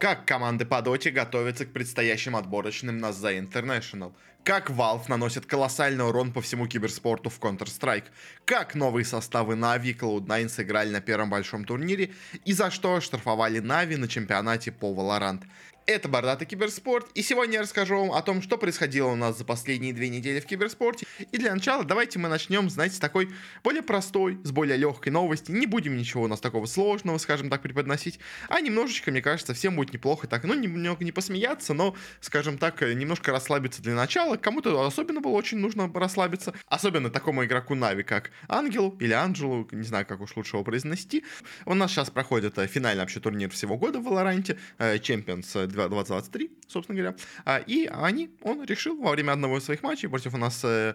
Как команды по доте готовятся к предстоящим отборочным на The International? Как Valve наносит колоссальный урон по всему киберспорту в Counter-Strike? Как новые составы Na'Vi и Cloud9 сыграли на первом большом турнире? И за что штрафовали Na'Vi на чемпионате по Valorant? Это Бордатый Киберспорт, и сегодня я расскажу вам о том, что происходило у нас за последние две недели в киберспорте. И для начала давайте мы начнем, знаете, с такой более простой, с более легкой новости. Не будем ничего у нас такого сложного, скажем так, преподносить, а немножечко, мне кажется, всем будет неплохо так, ну, немного не посмеяться, но, скажем так, немножко расслабиться для начала. Кому-то особенно было очень нужно расслабиться, особенно такому игроку Нави, как Ангелу или Анджелу, не знаю, как уж лучше его произнести. У нас сейчас проходит э, финальный вообще турнир всего года в Валоранте, э, Champions 2023, собственно говоря. А, и они, он решил во время одного из своих матчей против у нас э,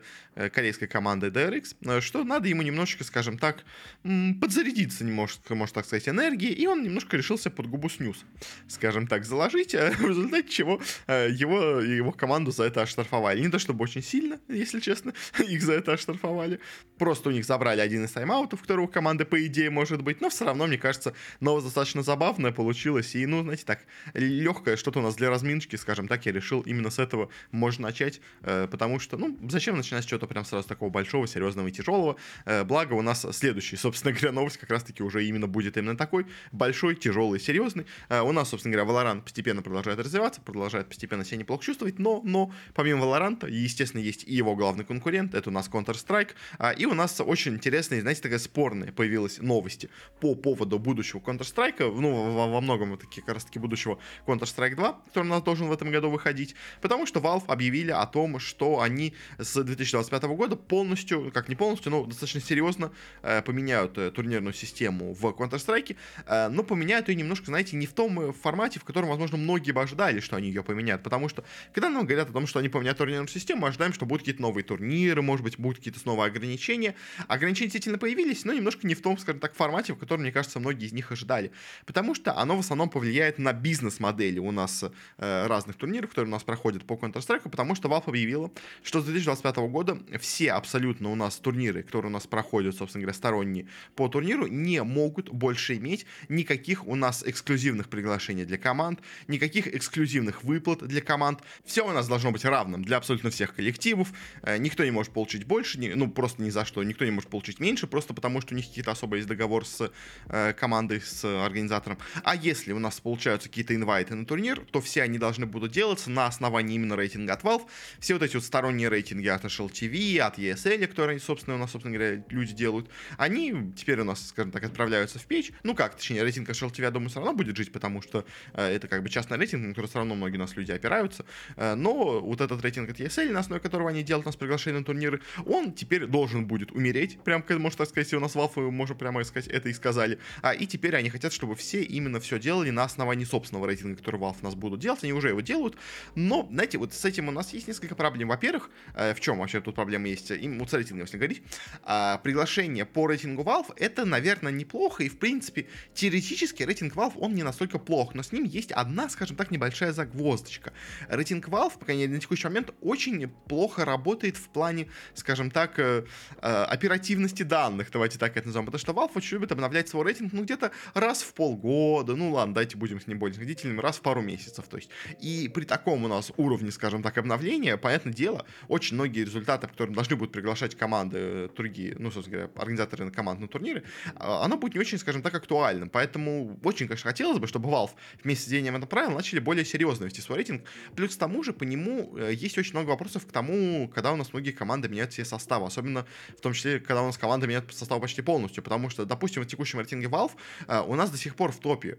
корейской команды DRX, что надо ему немножечко, скажем так, подзарядиться, не может, может так сказать, энергии, и он немножко решился под губу снюс, скажем так, заложить, в результате чего его, его команду за это оштрафовали. Не то чтобы очень сильно, если честно, их за это оштрафовали. Просто у них забрали один из тайм-аутов, который у команды, по идее, может быть, но все равно, мне кажется, новость достаточно забавная получилась, и, ну, знаете, так, легкая что-то у нас для разминочки, скажем так, я решил именно с этого можно начать, э, потому что, ну, зачем начинать с чего-то прям сразу такого большого, серьезного и тяжелого, э, благо у нас следующий, собственно говоря, новость как раз-таки уже именно будет именно такой, большой, тяжелый, серьезный. Э, у нас, собственно говоря, Valorant постепенно продолжает развиваться, продолжает постепенно себя неплохо чувствовать, но, но помимо Valorant, естественно, есть и его главный конкурент, это у нас Counter-Strike, и у нас очень интересные, знаете, такая спорная появилась новости по поводу будущего Counter-Strike, ну, во, многом такие как раз-таки будущего Counter-Strike Strike 2, который у нас должен в этом году выходить, потому что Valve объявили о том, что они с 2025 года полностью, как не полностью, но достаточно серьезно э, поменяют э, турнирную систему в Counter-Strike, э, но поменяют ее немножко, знаете, не в том формате, в котором, возможно, многие бы ожидали, что они ее поменяют, потому что, когда нам говорят о том, что они поменяют турнирную систему, ожидаем, что будут какие-то новые турниры, может быть, будут какие-то снова ограничения. Ограничения действительно появились, но немножко не в том, скажем так, формате, в котором, мне кажется, многие из них ожидали, потому что оно в основном повлияет на бизнес-модели у нас э, разных турниров, которые у нас проходят по Counter-Strike, потому что Valve объявила, что с 2025 года все абсолютно у нас турниры, которые у нас проходят, собственно говоря, сторонние по турниру, не могут больше иметь никаких у нас эксклюзивных приглашений для команд, никаких эксклюзивных выплат для команд. Все у нас должно быть равным для абсолютно всех коллективов. Э, никто не может получить больше, ну просто ни за что. Никто не может получить меньше, просто потому что у них какие-то особо есть договор с э, командой, с организатором. А если у нас получаются какие-то инвайты на турнир, то все они должны будут делаться на основании именно рейтинга от Valve. Все вот эти вот сторонние рейтинги от HL TV, от ESL, которые, собственно, у нас, собственно говоря, люди делают, они теперь у нас, скажем так, отправляются в печь. Ну как, точнее, рейтинг HL TV, я думаю, все равно будет жить, потому что э, это как бы частный рейтинг, на который все равно многие у нас люди опираются. Но вот этот рейтинг от ESL, на основе которого они делают нас приглашение на турниры, он теперь должен будет умереть. Прям, можно так сказать, у нас Valve, можно прямо сказать, это и сказали. А, и теперь они хотят, чтобы все именно все делали на основании собственного рейтинга, который Valve нас будут делать, они уже его делают, но, знаете, вот с этим у нас есть несколько проблем. Во-первых, э, в чем вообще тут проблема есть, им вот с рейтингом, если говорить, э, приглашение по рейтингу Valve, это, наверное, неплохо, и, в принципе, теоретически рейтинг Valve, он не настолько плох, но с ним есть одна, скажем так, небольшая загвоздочка. Рейтинг Valve, пока не на текущий момент, очень плохо работает в плане, скажем так, э, э, оперативности данных, давайте так это назовем, потому что Valve очень любит обновлять свой рейтинг, ну, где-то раз в полгода, ну, ладно, давайте будем с ним более снисходительными, раз в пару месяцев, то есть. И при таком у нас уровне, скажем так, обновления, понятное дело, очень многие результаты, которые должны будут приглашать команды э, другие, ну, собственно говоря, организаторы на команд на турниры, а, оно будет не очень, скажем так, актуальным. Поэтому очень, конечно, хотелось бы, чтобы Valve вместе с введением этого правила начали более серьезно вести свой рейтинг. Плюс к тому же по нему есть очень много вопросов к тому, когда у нас многие команды меняют все составы. Особенно в том числе, когда у нас команда меняет состав почти полностью. Потому что, допустим, в текущем рейтинге Valve э, у нас до сих пор в топе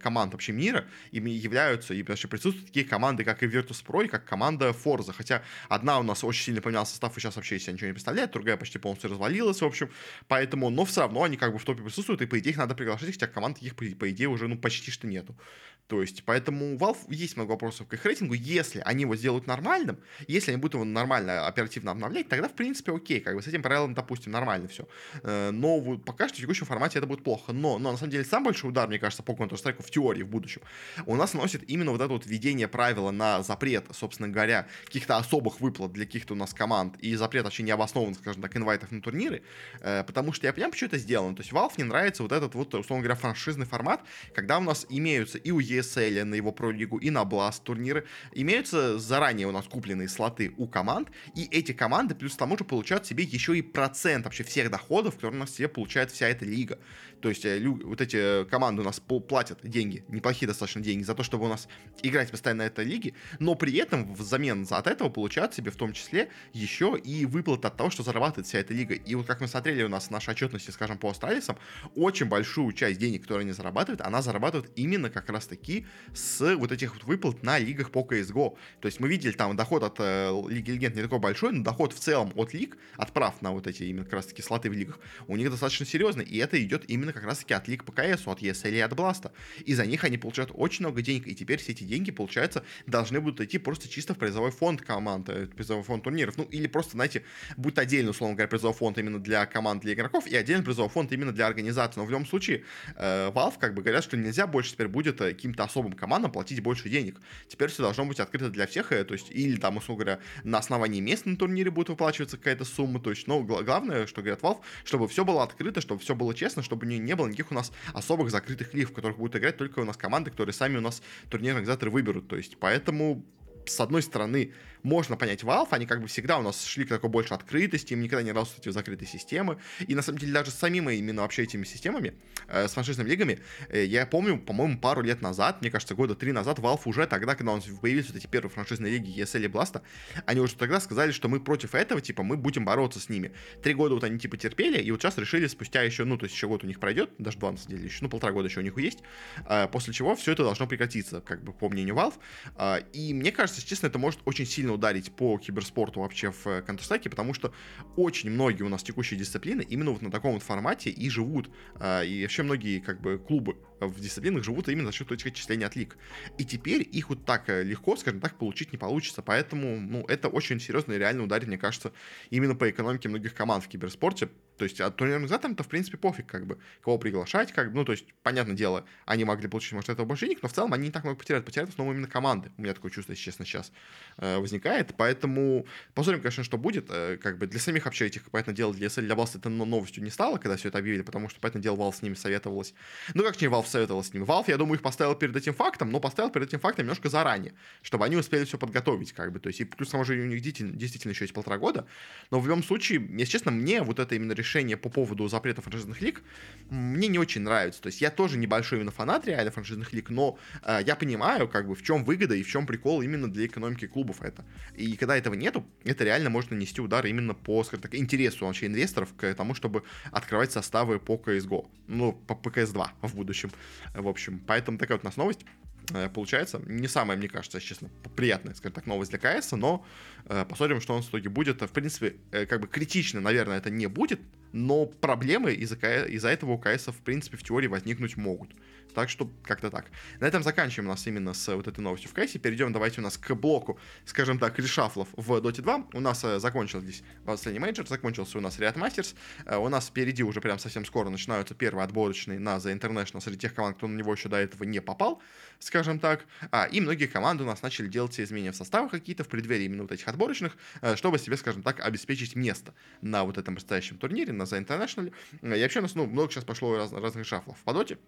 команд вообще мира ими являются и вообще присутствуют такие команды, как и Virtus.pro, и как команда Forza. Хотя одна у нас очень сильно поменял состав, и сейчас вообще себя ничего не представляет, другая почти полностью развалилась, в общем. Поэтому, но все равно они как бы в топе присутствуют, и по идее их надо приглашать, хотя команд их, по идее, уже ну почти что нету. То есть, поэтому у Valve есть много вопросов к их рейтингу. Если они его сделают нормальным, Если они будут его нормально, оперативно обновлять, тогда, в принципе, окей, как бы с этим правилом, допустим, нормально все. Э, но вот пока что в текущем формате это будет плохо. Но, но на самом деле, сам большой удар, мне кажется, по Counter-Strike в теории в будущем, у нас наносит именно вот это вот введение правила на запрет, собственно говоря, каких-то особых выплат для каких-то у нас команд и запрет вообще необоснованных, скажем так, инвайтов на турниры, э, потому что я понимаю, почему это сделано. То есть Valve не нравится вот этот вот, условно говоря, франшизный формат, когда у нас имеются и у ESL на его пролигу, и на Blast турниры, имеются заранее у нас купленные слоты у команд, и эти команды плюс к тому же получают себе еще и процент вообще всех доходов, которые у нас себе получает вся эта лига. То есть э, вот эти команды у нас платят деньги, неплохие достаточно деньги, за то, чтобы у нас играть постоянно на этой лиге, но при этом взамен от этого получают себе в том числе еще и выплаты от того, что зарабатывает вся эта лига. И вот как мы смотрели у нас в нашей отчетности, скажем, по Астралисам, очень большую часть денег, которые они зарабатывают, она зарабатывает именно как раз таки с вот этих вот выплат на лигах по CSGO. То есть мы видели там доход от э, Лиги Легенд не такой большой, но доход в целом от лиг, от прав на вот эти именно как раз таки слоты в лигах, у них достаточно серьезный, и это идет именно как раз таки от лиг по КС, от ESL и от Бласта. И за них они получают очень много денег, и теперь все эти деньги, получается, должны будут идти просто чисто в призовой фонд команды, призовой фонд турниров. Ну, или просто, знаете, будет отдельно, условно говоря, призовой фонд именно для команд, для игроков, и отдельный призовой фонд именно для организации. Но в любом случае, э, Valve как бы говорят, что нельзя больше теперь будет э, каким-то особым командам платить больше денег. Теперь все должно быть открыто для всех, э, то есть, или там, условно говоря, на основании мест на турнире будет выплачиваться какая-то сумма, то есть, но главное, что говорят Valve, чтобы все было открыто, чтобы все было честно, чтобы не, не было никаких у нас особых закрытых лиг, в которых будут играть только у нас команды, которые сами у нас турнирные организаторы выберут. То есть, поэтому с одной стороны, можно понять Valve, они как бы всегда у нас шли к такой больше открытости, им никогда не нравились эти закрытые системы, и на самом деле даже с самими именно вообще этими системами, э, с франшизными лигами, э, я помню, по-моему, пару лет назад, мне кажется, года три назад, Valve уже тогда, когда у нас появились вот эти первые франшизные лиги ESL и Blast, они уже тогда сказали, что мы против этого, типа, мы будем бороться с ними. Три года вот они, типа, терпели, и вот сейчас решили спустя еще, ну, то есть еще год у них пройдет, даже два, на самом деле, еще, ну, полтора года еще у них есть, э, после чего все это должно прекратиться, как бы, по мнению Valve, э, и мне кажется, честно, это может очень сильно ударить по киберспорту вообще в э, Counter-Strike, потому что очень многие у нас текущие дисциплины именно вот на таком вот формате и живут. А, и вообще многие как бы клубы в дисциплинах живут именно за счет этих отчислений от лиг. И теперь их вот так э, легко, скажем так, получить не получится. Поэтому, ну, это очень серьезно и реально ударит, мне кажется, именно по экономике многих команд в киберспорте. То есть, а турнирным организаторам-то, в принципе, пофиг, как бы, кого приглашать, как бы, ну, то есть, понятное дело, они могли получить, может, этого больше денег, но в целом они не так много потеряют, потеряют в основном именно команды. У меня такое чувство, если честно, сейчас э, возникает, поэтому посмотрим, конечно, что будет, э, как бы, для самих вообще этих, понятное дело, для для Valve это новостью не стало, когда все это объявили, потому что, понятное дело, Valve с ними советовалась. Ну, как не Valve советовалась с ними? Valve, я думаю, их поставил перед этим фактом, но поставил перед этим фактом немножко заранее, чтобы они успели все подготовить, как бы, то есть, и плюс, там уже у них действительно, еще есть полтора года, но в любом случае, если честно, мне вот это именно решение по поводу запрета франшизных лиг мне не очень нравится. То есть я тоже небольшой именно фанат реально франшизных лиг, но э, я понимаю, как бы, в чем выгода и в чем прикол именно для экономики клубов это. И когда этого нету, это реально может нанести удар именно по, скажем так, интересу вообще инвесторов к тому, чтобы открывать составы по CSGO. Ну, по, по CS2 в будущем. В общем, поэтому такая вот у нас новость э, получается. Не самая, мне кажется, честно, приятная, скажем так, новость для КС, но э, посмотрим, что он в итоге будет. В принципе, э, как бы критично, наверное, это не будет, но проблемы из-за из этого у КС, в принципе, в теории возникнуть могут. Так что как-то так. На этом заканчиваем у нас именно с вот этой новостью в КС. Перейдем давайте у нас к блоку, скажем так, reshuffle ов в Dota 2. У нас э, закончился здесь последний мейджор, закончился у нас Riyadh Masters. Э, у нас впереди уже прям совсем скоро начинаются первые отборочные на The International среди тех команд, кто на него еще до этого не попал, скажем так. А, и многие команды у нас начали делать все изменения в составах какие-то в преддверии именно вот этих отборочных, э, чтобы себе, скажем так, обеспечить место на вот этом предстоящем турнире, на The International. И вообще у нас ну, много сейчас пошло раз, разных шафлов в подоте.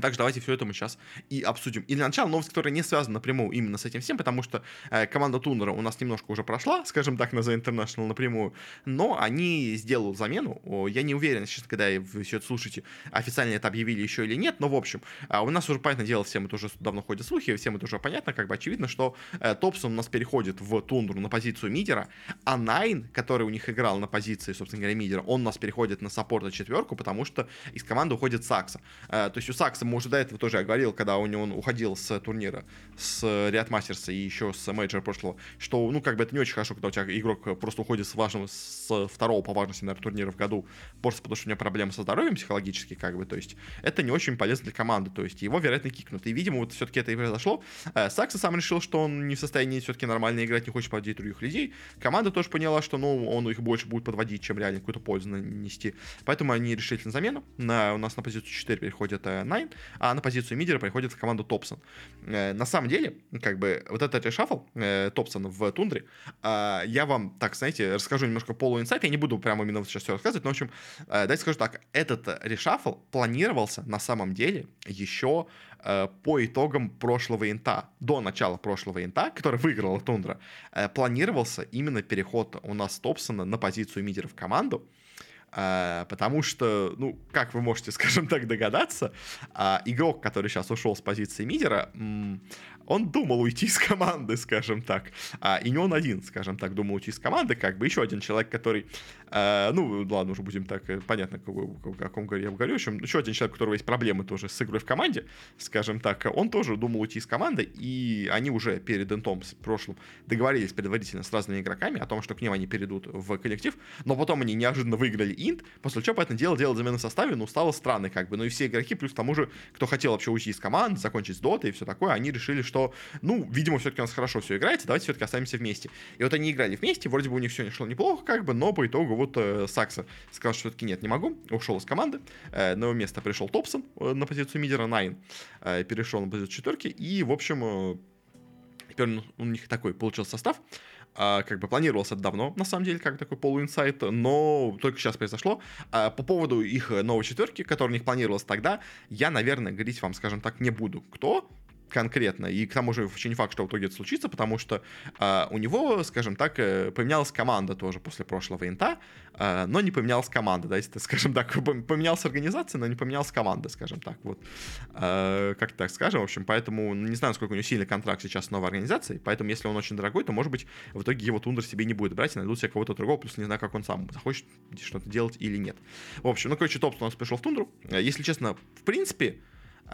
Также давайте все это мы сейчас и обсудим. И для начала новость, которая не связана напрямую именно с этим всем, потому что э, команда Тунера у нас немножко уже прошла, скажем так, на The International напрямую, но они сделают замену. О, я не уверен, честно, когда вы все это слушаете, официально это объявили еще или нет, но в общем, э, у нас уже, понятное дело, всем это уже давно ходят слухи, всем это уже понятно, как бы очевидно, что э, Топсон у нас переходит в Тундру на позицию мидера, а Найн, который у них играл на позиции, собственно говоря, мидера, он у нас переходит на саппорта четверку, потому что из команды уходит Сакса. Э, то есть у Сакса Сакса, мы уже до этого тоже говорил, когда у него он уходил с турнира, с Riyadh Masters а и еще с мейджора прошлого, что, ну, как бы это не очень хорошо, когда у тебя игрок просто уходит с важного, с второго по важности, наверное, турнира в году, просто потому что у него проблемы со здоровьем психологически, как бы, то есть это не очень полезно для команды, то есть его, вероятно, кикнут. И, видимо, вот все-таки это и произошло. Э, Сакса сам решил, что он не в состоянии все-таки нормально играть, не хочет подводить других людей. Команда тоже поняла, что, ну, он их больше будет подводить, чем реально какую-то пользу нанести. Поэтому они решили на замену. На, у нас на позицию 4 переходит э, Найн, а на позицию мидера приходит в команду Топсон. Э, на самом деле, как бы, вот этот решафл э, Топсон в Тундре, э, я вам, так, знаете, расскажу немножко полуинсайт, я не буду прямо именно сейчас все рассказывать, но, в общем, э, давайте скажу так, этот решафл планировался на самом деле еще по итогам прошлого инта, до начала прошлого инта, который выиграла Тундра, планировался именно переход у нас Топсона на позицию мидера в команду, Uh, потому что, ну, как вы можете, скажем так, догадаться, uh, игрок, который сейчас ушел с позиции мидера, он думал уйти из команды, скажем так. А, и не он один, скажем так, думал уйти из команды, как бы еще один человек, который, э, ну, ладно, уже будем так, э, понятно, о каком я говорю, в общем, еще один человек, у которого есть проблемы тоже с игрой в команде, скажем так, он тоже думал уйти из команды, и они уже перед интом в прошлом договорились предварительно с разными игроками о том, что к ним они перейдут в коллектив, но потом они неожиданно выиграли инт, после чего, поэтому дело делать замену в составе, ну, стало странно, как бы, ну, и все игроки, плюс к тому же, кто хотел вообще уйти из команды, закончить с дотой и все такое, они решили, что, ну, видимо, все-таки у нас хорошо все играется, давайте все-таки останемся вместе. И вот они играли вместе, вроде бы у них все не шло неплохо, как бы, но по итогу вот э, Сакса сказал, что все-таки нет, не могу, ушел из команды, э, на его место пришел Топсон э, на позицию мидера, Найн э, перешел на позицию четверки, и, в общем, э, теперь у них такой получился состав, а, как бы планировался давно, на самом деле, как такой полуинсайт, но только сейчас произошло. А, по поводу их новой четверки, которая у них планировалась тогда, я, наверное, говорить вам, скажем так, не буду. Кто? Конкретно. И к тому же не факт, что в итоге это случится, потому что э, у него, скажем так, э, поменялась команда тоже после прошлого инта, э, но не поменялась команда, да, если, скажем так, поменялась организация, но не поменялась команда, скажем так, вот. Э, как так скажем, в общем, поэтому не знаю, сколько у него сильный контракт сейчас с новой организацией, поэтому если он очень дорогой, то, может быть, в итоге его Тундер себе не будет брать и найдут себе кого-то другого, плюс не знаю, как он сам захочет что-то делать или нет. В общем, ну, короче, топ у нас пришел в Тундру. Если честно, в принципе,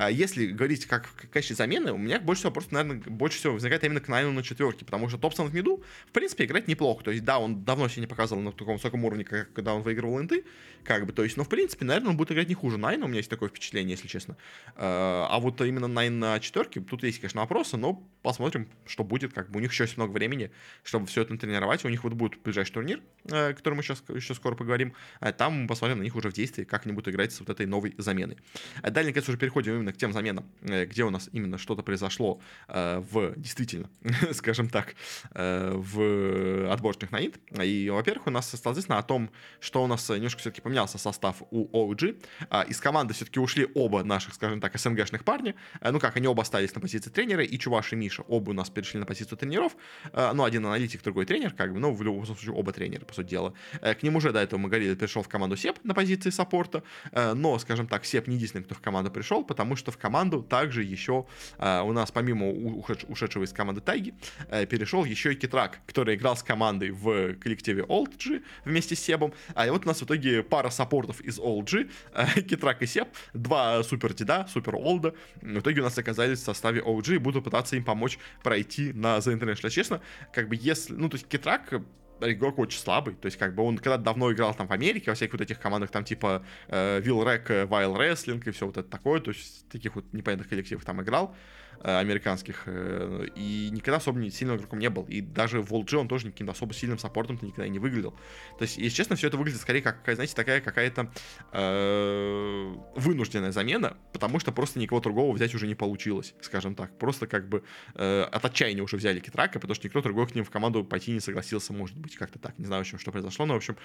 если говорить как в качестве замены, у меня больше всего просто, наверное, больше всего возникает именно к Найну на четверке, потому что Топсон в миду, в принципе, играть неплохо. То есть, да, он давно себя не показывал на таком высоком уровне, как когда он выигрывал инты, как бы, то есть, но, в принципе, наверное, он будет играть не хуже Найна, у меня есть такое впечатление, если честно. А, а вот именно Найн на четверке, тут есть, конечно, вопросы, но посмотрим, что будет, как бы, у них еще есть много времени, чтобы все это тренировать, у них вот будет ближайший турнир, э, который мы сейчас еще скоро поговорим, а там мы посмотрим на них уже в действии, как они будут играть с вот этой новой заменой. Далее, наконец, уже переходим именно к тем заменам, Э, где у нас именно что-то произошло э, в, действительно, скажем так, э, в отборочных на ИНТ. И, во-первых, у нас стало известно о том, что у нас немножко все-таки поменялся состав у OG. А, из команды все-таки ушли оба наших, скажем так, СНГшных парня. Ну как, они оба остались на позиции тренера, и Чуваш и Миша оба у нас перешли на позицию тренеров. Ну, один аналитик, другой тренер, как бы, ну, в любом случае, оба тренера, по сути дела. К ним уже до этого мы говорили, перешел в команду Сеп на позиции саппорта, но, скажем так, Сеп не единственный, кто в команду пришел, потому что в команду также еще э, у нас помимо ушедшего из команды Тайги э, перешел еще и Китрак, который играл с командой в коллективе OldG вместе с Себом. А и вот у нас в итоге пара саппортов из OldG, э, Китрак и Себ, два супер деда, супер олда. В итоге у нас оказались в составе OG и буду пытаться им помочь пройти на The International. Честно, как бы если, ну то есть Китрак игрок очень слабый. То есть, как бы он когда давно играл там в Америке, во всяких вот этих командах, там типа э, Will Rec, Wild Wrestling и все вот это такое, то есть таких вот непонятных коллективов там играл. Э, американских, э, и никогда особо не сильным игроком не был. И даже в Волджи он тоже никаким особо сильным саппортом-то никогда не выглядел. То есть, если честно, все это выглядит скорее как, знаете, такая какая-то э, вынужденная замена, потому что просто никого другого взять уже не получилось, скажем так. Просто как бы э, от отчаяния уже взяли Китрака, потому что никто другой к ним в команду пойти не согласился, может быть, как-то так. Не знаю, в общем, что произошло, но, в общем,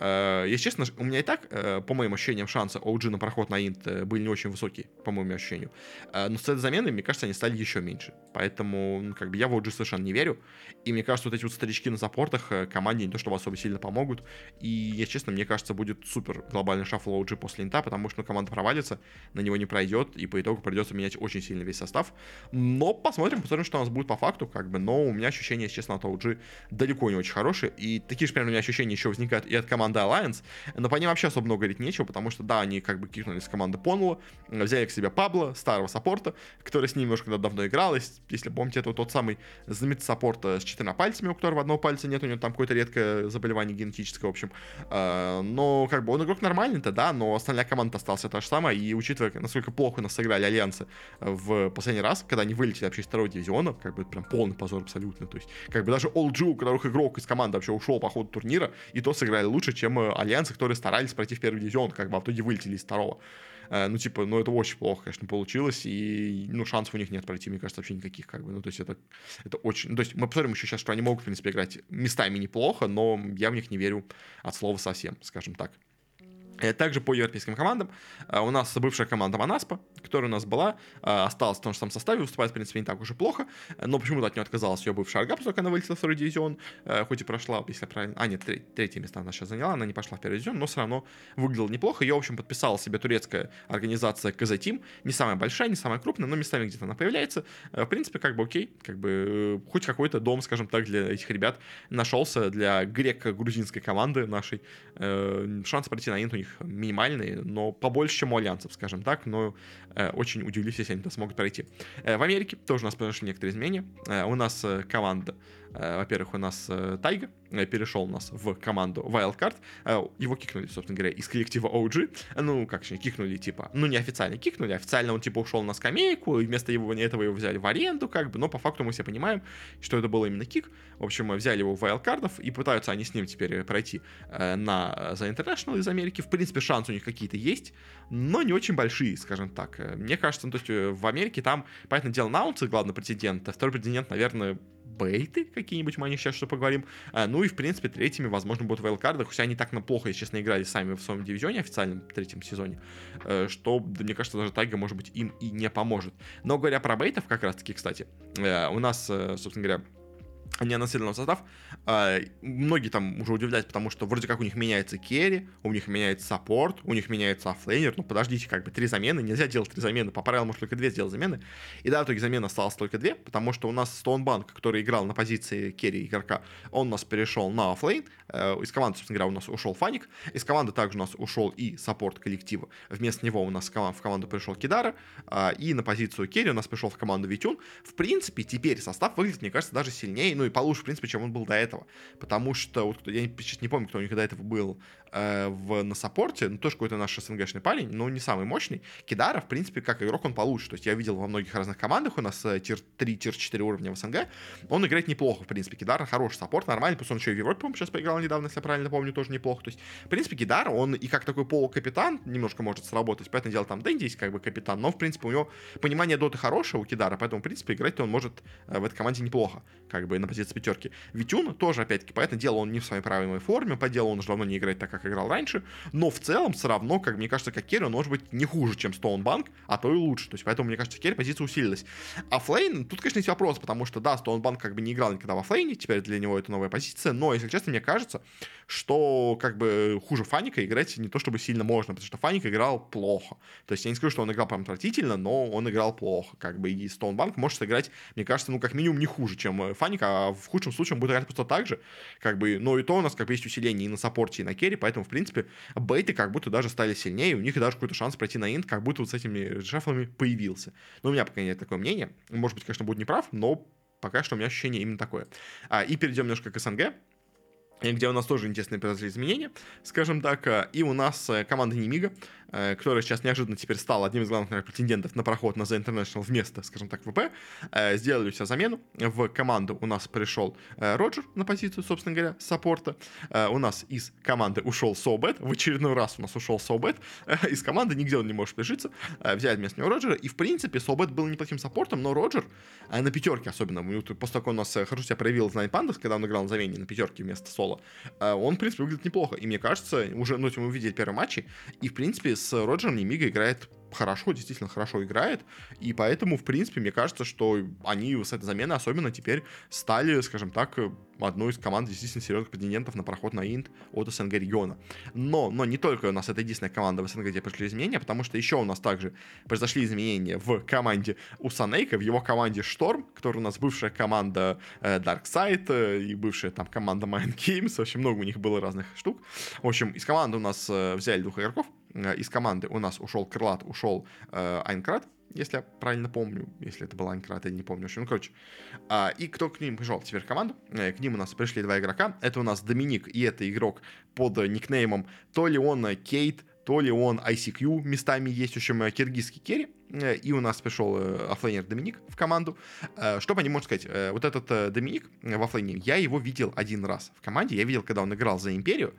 э, если честно, у меня и так, э, по моим ощущениям, шансы OG на проход на Инт э, были не очень высокие, по моему ощущению. Э, но с этой заменой, мне кажется, они стали еще меньше. Поэтому, ну, как бы, я в OG совершенно не верю. И мне кажется, вот эти вот старички на саппортах э, команде не то, что особо сильно помогут. И, если честно, мне кажется, будет супер глобальный шаффл OG после инта, потому что ну, команда провалится, на него не пройдет, и по итогу придется менять очень сильно весь состав. Но посмотрим, посмотрим, что у нас будет по факту, как бы. Но у меня ощущения, если честно, от OG далеко не очень хорошие. И такие же, примерно, у меня ощущения еще возникают и от команды Alliance. Но по ним вообще особо много говорить нечего, потому что, да, они как бы кикнули с команды Понула, взяли к себе Пабло, старого саппорта, который с ними уже когда давно играл, если помните, это вот тот самый знаменитый саппорт э, с четырьмя пальцами, у которого одного пальца нет, у него там какое-то редкое заболевание генетическое, в общем. Э, но как бы он игрок нормальный-то, да, но остальная команда осталась та же самая, и учитывая, насколько плохо нас сыграли Альянсы в последний раз, когда они вылетели вообще из второго дивизиона, как бы прям полный позор абсолютно, то есть как бы даже All у которых игрок из команды вообще ушел по ходу турнира, и то сыграли лучше, чем э, Альянсы, которые старались пройти в первый дивизион, как бы, а в итоге вылетели из второго. Э, ну, типа, ну, это очень плохо, конечно, получилось, и, ну, шансов у них нет пройти, мне кажется, вообще никаких, как бы, ну, то есть это, это очень, ну, то есть мы посмотрим еще сейчас, что они могут, в принципе, играть местами неплохо, но я в них не верю от слова совсем, скажем так. Э, также по европейским командам э, у нас бывшая команда Манаспа, которая у нас была, э, осталась в том же самом составе, выступает, в принципе, не так уж и плохо, но почему-то от нее отказалась ее бывшая Аргап, только она вылетела в второй дивизион, хоть и прошла, если правильно... А, нет, третье место она сейчас заняла, она не пошла в первый дивизион, но все равно выглядела неплохо. Ее, в общем, подписала себе турецкая организация Казатим, не самая большая, не самая крупная, но местами где-то она появляется. В принципе, как бы окей, как бы хоть какой-то дом, скажем так, для этих ребят нашелся, для греко-грузинской команды нашей. Шанс пройти на инт у них них минимальные, но побольше, чем у альянсов, скажем так, но э, очень удивлюсь, если они это смогут пройти. Э, в Америке тоже у нас произошли некоторые изменения. Э, у нас э, команда Э, во-первых, у нас э, Тайга перешел у нас в команду Wildcard. Его кикнули, собственно говоря, из коллектива OG. Ну, как же, кикнули, типа, ну, не официально кикнули, официально он, типа, ушел на скамейку, и вместо его, этого его взяли в аренду, как бы, но по факту мы все понимаем, что это был именно кик. В общем, взяли его в Wildcardов, и пытаются они с ним теперь пройти на The International из Америки. В принципе, шансы у них какие-то есть, но не очень большие, скажем так. Мне кажется, ну, то есть в Америке там, понятное дело, Наунцы, главный претендент, а второй претендент, наверное, бейты какие-нибудь, мы о них сейчас что поговорим. А, ну и, в принципе, третьими, возможно, будут вайлдкарды, хотя они так на плохо, если честно, играли сами в своем дивизионе, официальном третьем сезоне, э, что, мне кажется, даже Тайга, может быть, им и не поможет. Но говоря про B8 ов, как раз-таки, кстати, э, у нас, э, собственно говоря, неанонсированный состав. А, многие там уже удивляются, потому что вроде как у них меняется керри, у них меняется саппорт, у них меняется оффлейнер. Ну, подождите, как бы три замены, нельзя делать три замены. По правилам может только две сделать замены. И да, в итоге замена осталось только две, потому что у нас Стоунбанк, который играл на позиции керри игрока, он у нас перешел на оффлейн. Э, из команды, собственно говоря, у нас ушел Фаник. Из команды также у нас ушел и саппорт коллектива. Вместо него у нас в команду пришел Кидара. А, и на позицию керри у нас пришел в команду Витюн. В принципе, теперь состав выглядит, мне кажется, даже сильнее, ну и получше, в принципе, чем он был до этого. Потому что, вот, я сейчас не помню, кто у них до этого был э, в, на саппорте, ну, тоже какой-то наш СНГшный парень, но не самый мощный. Кидара, в принципе, как игрок, он получше. То есть я видел во многих разных командах, у нас э, тир 3, тир 4 уровня в СНГ, он играет неплохо, в принципе. Кидара хороший саппорт, нормальный, что он еще и в Европе, по сейчас поиграл недавно, если я правильно помню, тоже неплохо. То есть, в принципе, Кидара, он и как такой полукапитан немножко может сработать, поэтому дело, там Дэнди есть как бы капитан, но, в принципе, у него понимание доты хорошее у Кидара, поэтому, в принципе, играть он может э, в этой команде неплохо, как бы на позиции пятерки. Витюн тоже, опять-таки, понятное дело, он не в своей правильной форме, по делу он уже давно не играет так, как играл раньше, но в целом все равно, как мне кажется, как керри он может быть не хуже, чем Стоунбанк, а то и лучше. То есть поэтому, мне кажется, керри позиция усилилась. Оффлейн, тут, конечно, есть вопрос, потому что, да, Стоунбанк как бы не играл никогда в оффлейне, теперь для него это новая позиция, но, если честно, мне кажется, что как бы хуже Фаника играть не то чтобы сильно можно, потому что Фаник играл плохо. То есть я не скажу, что он играл прям отвратительно, но он играл плохо. Как бы и Стоунбанк может сыграть, мне кажется, ну как минимум не хуже, чем Фаник, а в худшем случае он будет играть просто так же. Как бы, но и то у нас как бы есть усиление и на саппорте, и на керри, поэтому, в принципе, бейты как будто даже стали сильнее, у них даже какой-то шанс пройти на инт, как будто вот с этими шефлами появился. Но у меня пока нет такое мнение. Может быть, конечно, будет неправ, но пока что у меня ощущение именно такое. А, и перейдем немножко к СНГ где у нас тоже интересные произошли изменения, скажем так, э, и у нас э, команда Немига, Э, которая сейчас неожиданно теперь стала одним из главных наверное, претендентов на проход на The International вместо, скажем так, ВП, э, сделали все замену. В команду у нас пришел э, Роджер на позицию, собственно говоря, саппорта. У нас из команды ушел Соубет. В очередной раз у нас ушел Соубет. Из команды нигде он не может прижиться. Взяли вместо него Роджера. И, в принципе, Соубет был неплохим саппортом, но Роджер на пятерке особенно, после того, как он у нас хорошо себя проявил в Nine когда он играл на замене на пятерке вместо Соло, он, в принципе, выглядит неплохо. И мне кажется, уже, ну, мы увидели первые матчи, и, в принципе, с Роджером Немига играет хорошо, действительно хорошо играет, и поэтому, в принципе, мне кажется, что они с этой замены особенно теперь стали, скажем так, одной из команд действительно серьезных претендентов на проход на Инт от СНГ региона. Но, но не только у нас это единственная команда в СНГ, где пришли изменения, потому что еще у нас также произошли изменения в команде у Санейка, в его команде Шторм, которая у нас бывшая команда э, э, и бывшая там команда Mind Games, общем, много у них было разных штук. В общем, из команды у нас э, взяли двух игроков, из команды у нас ушел Крылат, ушел э, Айнкрат, если я правильно помню, если это был Айнкрат, я не помню. Общем, ну, короче. А, и кто к ним пришел теперь в команду? Э, к ним у нас пришли два игрока. Это у нас Доминик, и это игрок под никнеймом то ли он Кейт, то ли он ICQ местами есть, в киргизский керри. Э, и у нас пришел э, оффлейнер Доминик в команду. Что по нему можно сказать? Вот этот Доминик в оффлейне, я его видел один раз в команде. Я видел, когда он играл за Империю.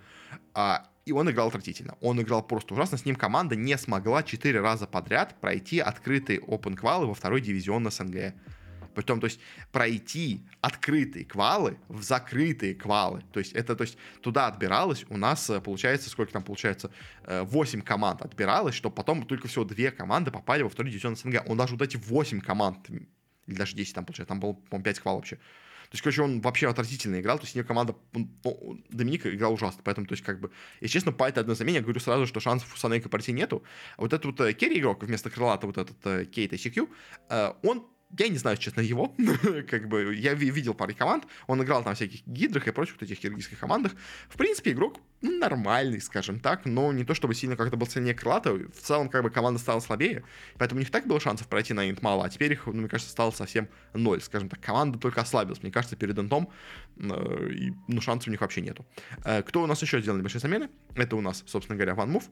И он играл отвратительно. Он играл просто ужасно. С ним команда не смогла 4 раза подряд пройти открытые open квалы во второй дивизион СНГ. Притом, то есть, пройти открытые квалы в закрытые квалы. То есть, это, то есть, туда отбиралось, у нас, э, получается, сколько там получается, 8 э, команд отбиралось, чтобы потом только всего 2 команды попали во второй дивизион СНГ. Он даже вот эти 8 команд, или даже 10 там, получается, там было, по-моему, 5 квал вообще. То есть, короче, он вообще отвратительно играл, то есть, у него команда, Доминика играл ужасно, поэтому, то есть, как бы, и честно, по этой одной замене я говорю сразу, что шансов у Санейка пройти нету, а вот этот вот э, керри игрок вместо крылата, вот этот э, Кейт ICQ, э, он я не знаю, честно, его. как бы я видел пару команд. Он играл там всяких гидрах и прочих вот этих киргизских командах. В принципе, игрок ну, нормальный, скажем так, но не то чтобы сильно как-то был сильнее Крылата. В целом, как бы команда стала слабее, поэтому у них так было шансов пройти на инт мало, а теперь их, ну, мне кажется, стало совсем ноль. Скажем так, команда только ослабилась. Мне кажется, перед интом э, ну, шансов у них вообще нету. Э, кто у нас еще сделал небольшие замены? Это у нас, собственно говоря, Ван Мув.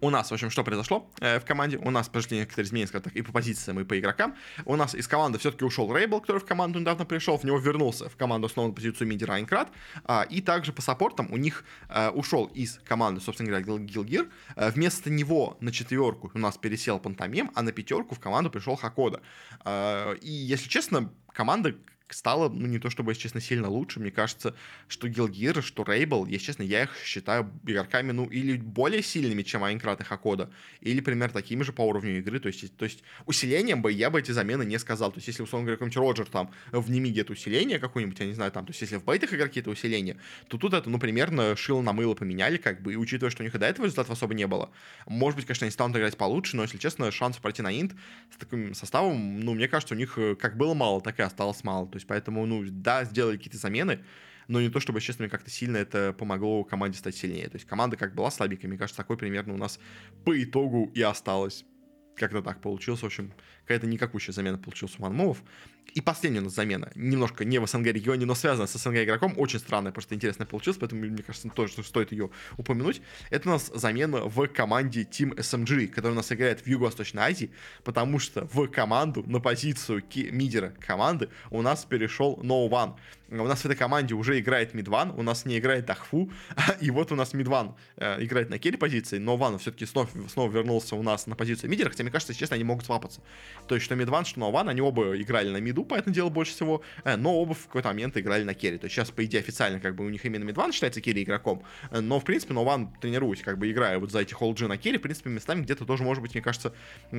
У нас, в общем, что произошло э, в команде? У нас пошли некоторые изменения, скажем так, и по позициям, и по игрокам. У нас из команды все-таки ушел Рейбл, который в команду недавно пришел, в него вернулся в команду снова на позицию миди Райнкрат. А, и также по саппортам у них а, ушел из команды, собственно говоря, Гилгир. А, вместо него на четверку у нас пересел Пантомим, а на пятерку в команду пришел Хакода. А, и, если честно, команда стало, ну, не то чтобы, если честно, сильно лучше. Мне кажется, что Гилгир, что Рейбл, если честно, я их считаю игроками, ну, или более сильными, чем Айнкрат и Хакода, или, примерно, такими же по уровню игры. То есть, то есть усилением бы я бы эти замены не сказал. То есть, если, условно говоря, какой-нибудь Роджер там в Нимиге это усиление какое-нибудь, я не знаю, там, то есть, если в бейтах игроки это усиление, то тут это, ну, примерно шило на мыло поменяли, как бы, и учитывая, что у них и до этого результатов особо не было, может быть, конечно, они станут играть получше, но, если честно, шансов пройти на инт с таким составом, ну, мне кажется, у них э, как было мало, так и осталось мало. То есть, поэтому, ну, да, сделали какие-то замены, но не то, чтобы, честно, как-то сильно это помогло команде стать сильнее. То есть команда как была слабенькой, мне кажется, такой примерно у нас по итогу и осталось. Как-то так получилось. В общем, какая-то никакущая замена получилась у Манмовов. И последняя у нас замена, немножко не в СНГ регионе, но связана с СНГ игроком, очень странная, просто интересная получилась, поэтому, мне кажется, тоже стоит ее упомянуть. Это у нас замена в команде Team SMG, которая у нас играет в Юго-Восточной Азии, потому что в команду, на позицию мидера команды у нас перешел No One. У нас в этой команде уже играет Мидван, у нас не играет Ахфу, и вот у нас Мидван э, играет на керри позиции, но Ван все-таки снова, снова вернулся у нас на позицию мидера, хотя мне кажется, честно, они могут свапаться. То есть, что Мидван, что Нован, они оба играли на миду, по этому делу больше всего, э, но оба в какой-то момент играли на керри. То есть сейчас, по идее, официально как бы у них именно Мидван считается керри игроком, э, но, в принципе, Нован тренируясь, как бы играя вот за эти холджи на керри, в принципе, местами где-то тоже, может быть, мне кажется,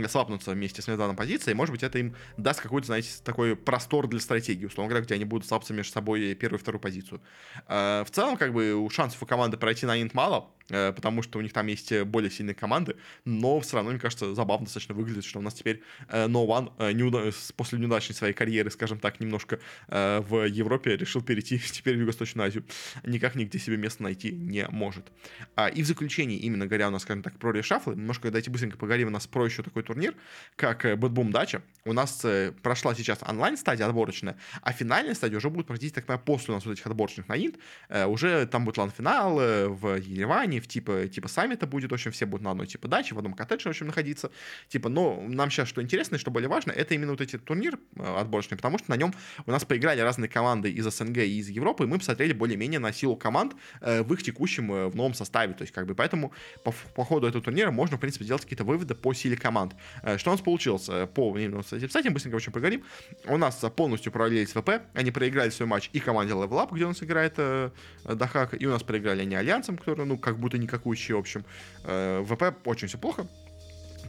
свапнуться вместе с Мидваном позиции, и, может быть, это им даст какой-то, знаете, такой простор для стратегии, условно говоря, где они будут свапаться между собой первую и вторую позицию. Э, в целом, как бы, у шансов у команды пройти на инт мало, потому что у них там есть более сильные команды, но все равно, мне кажется, забавно достаточно выглядит, что у нас теперь No One неуда... после неудачной своей карьеры, скажем так, немножко э, в Европе решил перейти теперь в Юго-Восточную Азию. Никак нигде себе место найти не может. А, и в заключении, именно говоря у нас, скажем так, про решафлы, немножко давайте быстренько поговорим, у нас про еще такой турнир, как BetBoom Дача. У нас э, прошла сейчас онлайн-стадия отборочная, а финальная стадия уже будет проходить, так понимаю, после у нас вот этих отборочных на Инт. Э, уже там будет LAN-финал э, в Ереване, в типа, типа саммита будет, в общем, все будут на одной типа даче, в одном коттедже, в общем, находиться. Типа, но нам сейчас что интересно и что более важно, это именно вот эти турнир э, отборочный, потому что на нем у нас поиграли разные команды из СНГ и из Европы, и мы посмотрели более-менее на силу команд э, в их текущем э, в новом составе. То есть, как бы, поэтому по, по ходу этого турнира можно, в принципе, делать какие-то выводы по силе команд. Что у нас получилось? По этим сайтом, быстренько очень поговорим. У нас полностью провалились ВП, они проиграли свой матч и команде Level Up, где у нас играет э, Дахак, и у нас проиграли они Альянсом, который, ну, как будто никакущий, в общем. Э, ВП очень все плохо,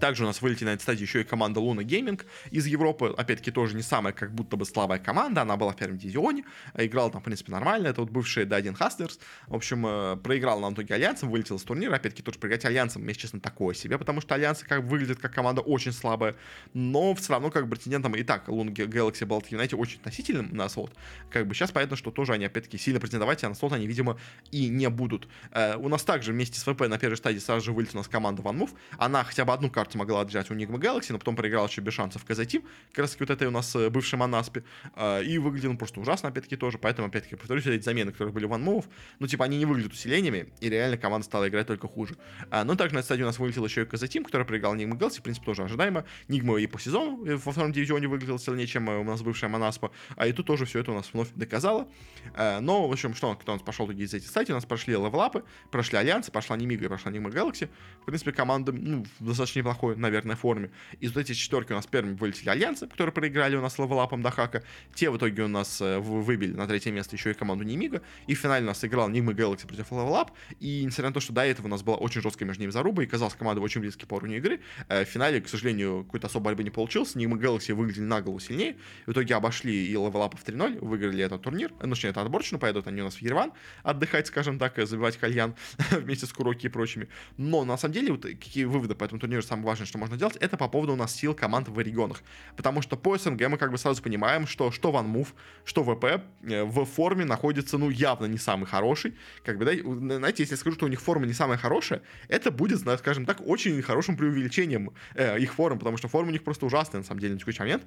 Также у нас вылетела на этой стадии еще и команда Luna Gaming из Европы. Опять-таки тоже не самая как будто бы слабая команда. Она была в первом дивизионе. Играла там, в принципе, нормально. Это вот бывший D1 Hustlers. В общем, э, проиграл на итоге Альянсом, вылетел из турнира. Опять-таки тоже проиграть Альянсом, если честно, такое себе. Потому что Альянсы как выглядит как команда очень слабая. Но все равно как претендентом и так Luna Galaxy был, знаете, очень относительным на слот. Как бы сейчас понятно, что тоже они опять-таки сильно претендовать, а на слот они, видимо, и не будут. Э, у нас также вместе с ВП на первой стадии сразу же вылетела у нас команда Move. Она хотя бы одну карту могла отжать у Enigma Galaxy, но потом проиграла еще без шансов Team, как раз вот этой у нас э, бывшей Манаспе, э, и выглядел просто ужасно, опять-таки, тоже, поэтому, опять-таки, повторюсь, эти замены, которые были в One Move, ну, типа, они не выглядят усилениями, и реально команда стала играть только хуже. А, но также на стадии у нас вылетел еще и Team, который проиграл Enigma Galaxy, в принципе, тоже ожидаемо. Нигма и по сезону э, во втором дивизионе выглядел сильнее, чем у нас бывшая Манаспа, а и тут тоже все это у нас вновь доказало. Но, в общем, что, кто у нас пошел из этих стадий, у нас прошли левелапы, прошли Альянсы, пошла Немига и прошла Nigma Galaxy. В принципе, команда, ну, достаточно неплохой, наверное, форме. Из вот этих четверки у нас первыми вылетели Альянсы, которые проиграли у нас левелапом до хака. Те в итоге у нас э, выбили на третье место еще и команду Немига. И в финале у нас играл Nigma Galaxy против левелап. И несмотря на то, что до этого у нас была очень жесткая между ними заруба, и казалось, команда очень близкие по уровню игры, э, в финале, к сожалению, какой-то особой борьбы не получилось. Nigma Galaxy выглядели на голову сильнее. В итоге обошли и левелапов 3-0, выиграли этот турнир. Ну, точнее, это отборочно, поедут они у нас в Ереван отдыхать, скажем так, забивать кальян вместе с Куроки и прочими. Но на самом деле, вот какие выводы по этому турниру самое важное, что можно делать, это по поводу у нас сил команд в регионах. Потому что по СНГ мы как бы сразу понимаем, что что OneMove, что ВП э, в форме находится, ну, явно не самый хороший. Как бы, да, знаете, если я скажу, что у них форма не самая хорошая, это будет, скажем так, очень хорошим преувеличением э, их формы, потому что форма у них просто ужасная, на самом деле, на текущий момент.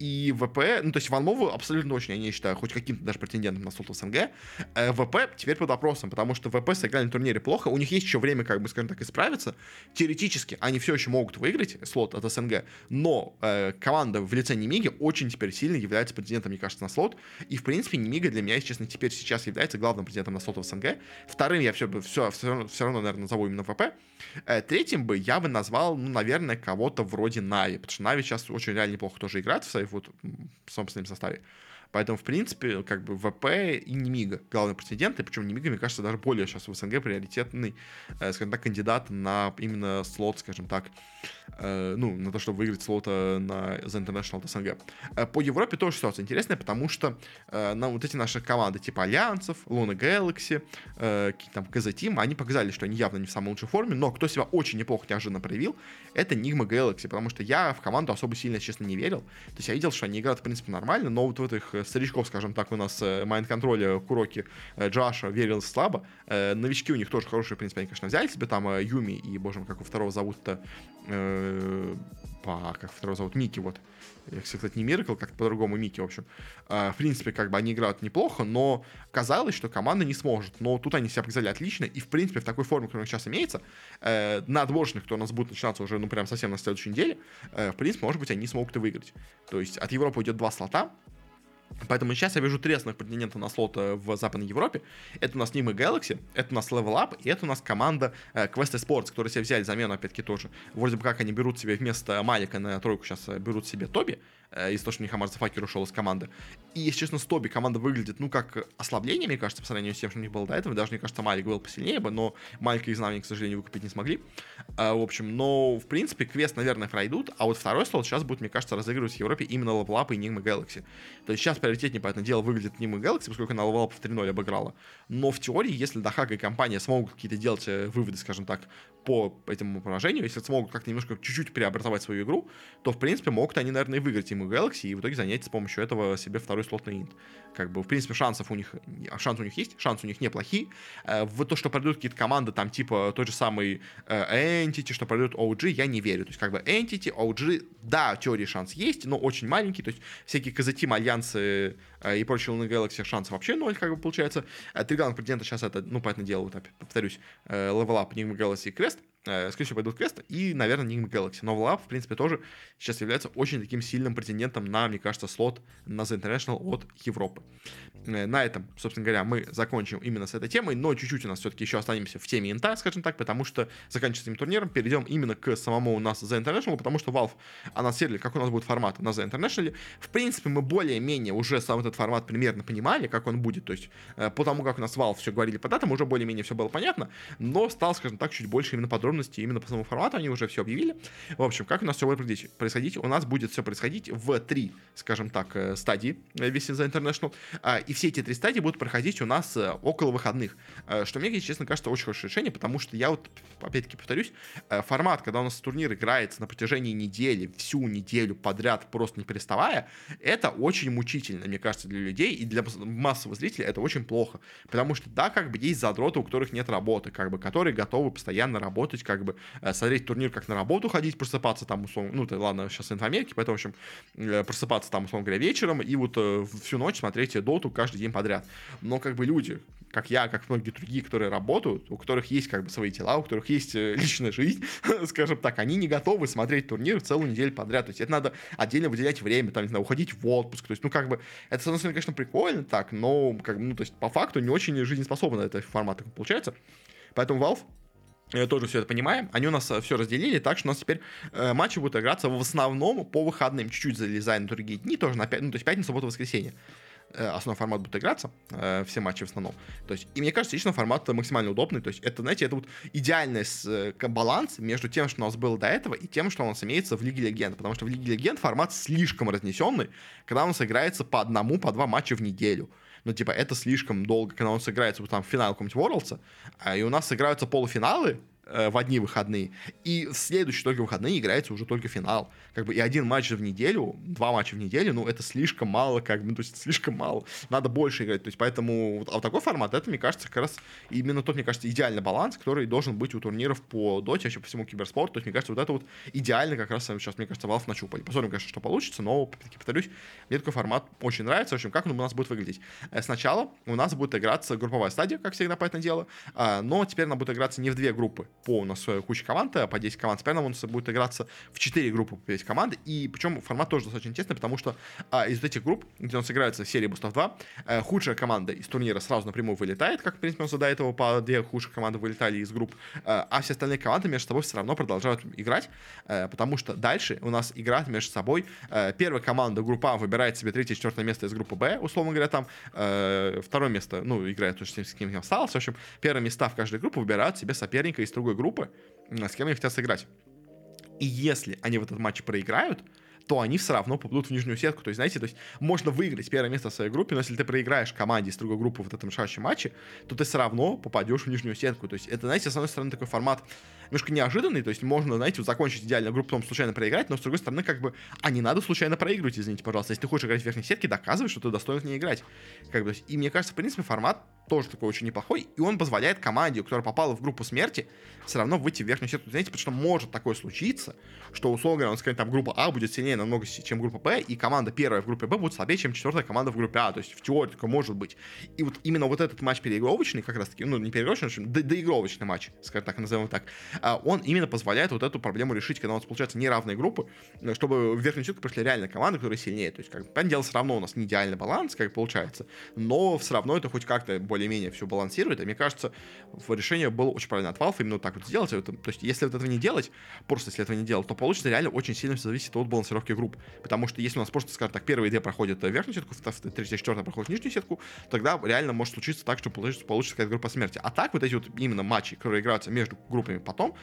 И ВП, ну, то есть OneMove абсолютно очень, я не считаю, хоть каким-то даже претендентом на слот в СНГ. Э, ВП теперь под вопросом, потому что ВП сыграли на турнире плохо, у них есть еще время, как бы, скажем так, исправиться. Теоретически они все еще могут выиграть слот от СНГ, но э, команда в лице Немиги очень теперь сильно является претендентом, мне кажется, на слот. И, в принципе, Немига для меня, если честно, теперь сейчас является главным претендентом на слот в СНГ. Вторым я все, все, все, равно, все равно, наверное, назову именно ВП. Э, третьим бы я бы назвал, ну, наверное, кого-то вроде Нави, потому что Нави сейчас очень реально неплохо тоже играет в своей вот собственном составе. Поэтому, в принципе, как бы ВП и Немига главные претенденты, причем Немига, мне кажется, даже более сейчас в СНГ приоритетный, э, скажем так, кандидат на именно слот, скажем так, э, ну, на то, чтобы выиграть слота на The International СНГ. Э, по Европе тоже ситуация интересная, потому что э, на вот эти наши команды типа Альянсов, Луна Galaxy, э, там КЗ Team, они показали, что они явно не в самой лучшей форме, но кто себя очень неплохо неожиданно проявил, это Нигма Galaxy, потому что я в команду особо сильно, честно, не верил. То есть я видел, что они играют, в принципе, нормально, но вот в этих старичков, скажем так, у нас майнд-контроля, Куроки, э, Джаша верил слабо. Э, новички у них тоже хорошие, в принципе, они, конечно, взяли себе там Юми и, боже мой, как у второго зовут-то, по, как второго зовут, Мики, вот. Я, кстати, не Миракл, как по-другому Мики, в общем. В принципе, как бы они играют неплохо, но казалось, что команда не сможет. Но тут они себя показали отлично, и, в принципе, в такой форме, которая сейчас имеется, на отборочных, кто у нас будет начинаться уже, ну, прям совсем на следующей неделе, в принципе, может быть, они смогут и выиграть. То есть от Европы идет два слота, Поэтому сейчас я вижу три основных претендента на слот э, в Западной Европе. Это у нас Nima Galaxy, это у нас Level Up, и это у нас команда э, Quest Sports, которые себе взяли замену, опять-таки, тоже. Вроде бы как они берут себе вместо Малика на тройку сейчас э, берут себе Тоби, из-за того, что у них Амар Зафакер ушел из команды. И, если честно, с Тоби команда выглядит, ну, как ослабление, мне кажется, по сравнению с тем, что у них было до этого. Даже, мне кажется, Малик был посильнее бы, но Малика из нами, к сожалению, выкупить не смогли. А, в общем, но, в принципе, квест, наверное, пройдут, а вот второй слот сейчас будет, мне кажется, разыгрывать в Европе именно Level и Enigma Galaxy. То есть сейчас приоритетнее, поэтому дело, выглядит Enigma Galaxy, поскольку она Level в 3.0 обыграла. Но в теории, если Дахак и компания смогут какие-то делать э, выводы, скажем так, по этому поражению, если смогут как-то немножко чуть-чуть преобразовать свою игру, то, в принципе, могут они, наверное, и выиграть Enigma Galaxy и в итоге занять с помощью этого себе второй слот на инт. Как бы, в принципе, шансов у них, шанс у них есть, шансы у них неплохие. Э, в то, что пройдут какие-то команды, там, типа, той же самый э, Entity, что пройдут OG, я не верю. То есть, как бы, Entity, OG, да, теории шанс есть, но очень маленький. То есть, всякие КЗТИМ, Альянсы э, и прочие Луны Galaxy шансов вообще ноль, как бы, получается. Три претендента сейчас это, ну, понятное дело, вот, повторюсь, Up, Enigma Galaxy и э, скорее всего, пойдут квесты, и, наверное, Enigma Galaxy. Но Valve, в принципе, тоже сейчас является очень таким сильным претендентом на, мне кажется, слот на The International от Европы. Э, на этом, собственно говоря, мы закончим именно с этой темой, но чуть-чуть у нас все-таки еще останемся в теме инта, скажем так, потому что заканчивается этим турниром, перейдем именно к самому у нас The International, потому что Valve анонсировали, как у нас будет формат на The International. В принципе, мы более-менее уже сам этот формат примерно понимали, как он будет, то есть э, по тому, как у нас Valve все говорили по датам, уже более-менее все было понятно, но стал, скажем так, чуть больше именно подробно подробности именно по самому формату, они уже все объявили. В общем, как у нас все будет происходить? У нас будет все происходить в три, скажем так, э, стадии весь за International, а, и все эти три стадии будут проходить у нас э, около выходных, э, что мне, честно, кажется, очень хорошее решение, потому что я вот, опять-таки повторюсь, формат, когда у нас турнир играется на протяжении недели, всю неделю подряд, просто не переставая, это очень мучительно, мне кажется, для людей, и для массового зрителя это очень плохо, потому что, да, как бы есть задроты, у которых нет работы, как бы, которые готовы постоянно работать, как бы, смотреть турнир как на работу ходить, просыпаться там, условно, ну, это, ладно, сейчас инфомерки, поэтому, в общем, просыпаться там, условно говоря, вечером и вот всю ночь смотреть доту каждый день подряд. Но как бы люди, как я, как многие другие, которые работают, у которых есть как бы свои дела, у которых есть э, личная жизнь, скажем так, они не готовы смотреть турнир целую неделю подряд. То есть это надо отдельно выделять время, там, не знаю, уходить в отпуск. То есть, ну, как бы, это, с одной стороны, конечно, прикольно так, но, как ну, то есть, по факту не очень жизнеспособно это формат получается. Поэтому Valve э, тоже все это понимаем. Они у нас э, все разделили, так что у нас теперь э, матчи будут играться в основном по выходным. Чуть-чуть залезая на другие дни, тоже на 5, ну, то есть пятница, суббота, воскресенье. Э, основной формат будет играться, э, все матчи в основном. То есть, и мне кажется, лично формат максимально удобный. То есть, это, знаете, это вот идеальный э, баланс между тем, что у нас было до этого, и тем, что у нас имеется в Лиге Легенд. Потому что в Лиге Легенд формат слишком разнесенный, когда у нас играется по одному, по два матча в неделю. Ну, типа, это слишком долго, когда у нас играется вот там финал какого-нибудь Worlds, и у нас играются полуфиналы, Э, в одни выходные. И в следующие только выходные играется уже только финал. Как бы и один матч в неделю, два матча в неделю, ну, это слишком мало, как бы, ну, то есть слишком мало. Надо больше играть. То есть поэтому, а вот такой формат, это, мне кажется, как раз именно тот, мне кажется, идеальный баланс, который должен быть у турниров по доте, вообще по всему киберспорту. То есть, мне кажется, вот это вот идеально как раз сейчас, мне кажется, Valve начупали. Посмотрим, конечно, что получится, но, таки повторюсь, мне такой формат очень нравится. В общем, как он у нас будет выглядеть? Э, сначала у нас будет играться групповая стадия, как всегда, по этому делу, а, но теперь она будет играться не в две группы по у нас куча команд, э, по 10 команд. Нам он будет играться в 4 группы по 5 команд. И причем формат тоже достаточно интересный, потому что а, из этих групп, где он сыграется в серии Бустов 2, а, худшая команда из турнира сразу напрямую вылетает, как, в принципе, нас до этого по две худших команды вылетали из групп, а, а все остальные команды между собой все равно продолжают играть, а, потому что дальше у нас игра между собой. А, первая команда группа выбирает себе третье, четвертое место из группы Б, условно говоря, там а, второе место, ну, играет тоже с кем осталось. В общем, первые места в каждой группе выбирают себе соперника из другой группы, с кем они хотят сыграть. И если они в этот матч проиграют, то они все равно попадут в нижнюю сетку. То есть, знаете, то есть можно выиграть первое место в своей группе, но если ты проиграешь команде из другой группы в этом решающем матче, то ты все равно попадешь в нижнюю сетку. То есть это, знаете, с одной стороны такой формат немножко неожиданный, то есть можно, знаете, закончить идеально группу, потом случайно проиграть, но с другой стороны, как бы, а не надо случайно проигрывать, извините, пожалуйста. Если ты хочешь играть в верхней сетке, доказывай, что ты достоин в ней играть. Как бы, и мне кажется, в принципе, формат тоже такой очень неплохой, и он позволяет команде, которая попала в группу смерти, все равно выйти в верхнюю сетку. Знаете, потому что может такое случиться, что, условно говоря, он скажет, там группа А будет сильнее намного, чем группа Б, и команда первая в группе Б будет слабее, чем четвертая команда в группе А. То есть в теории такое может быть. И вот именно вот этот матч переигровочный, как раз таки, ну, не переигровочный, а до доигровочный матч, скажем так, назовем так, а, он именно позволяет вот эту проблему решить, когда у нас получается неравные группы, чтобы в верхнюю сетку пришли реально команды, которые сильнее. То есть, как понятное дело, все равно у нас не идеальный баланс, как получается, но все равно это хоть как-то более-менее все балансирует. И мне кажется, решение было очень правильно от Valve именно так вот сделать. То есть, если вот этого не делать, просто если этого не делать, то получится реально очень сильно зависит от балансировки групп. Потому что если у нас просто, скажем так, первые две проходят верхнюю сетку, третья, четвертая проходит нижнюю сетку, тогда реально может случиться так, что получится, получится какая-то группа смерти. А так вот эти вот именно матчи, которые играются между группами потом,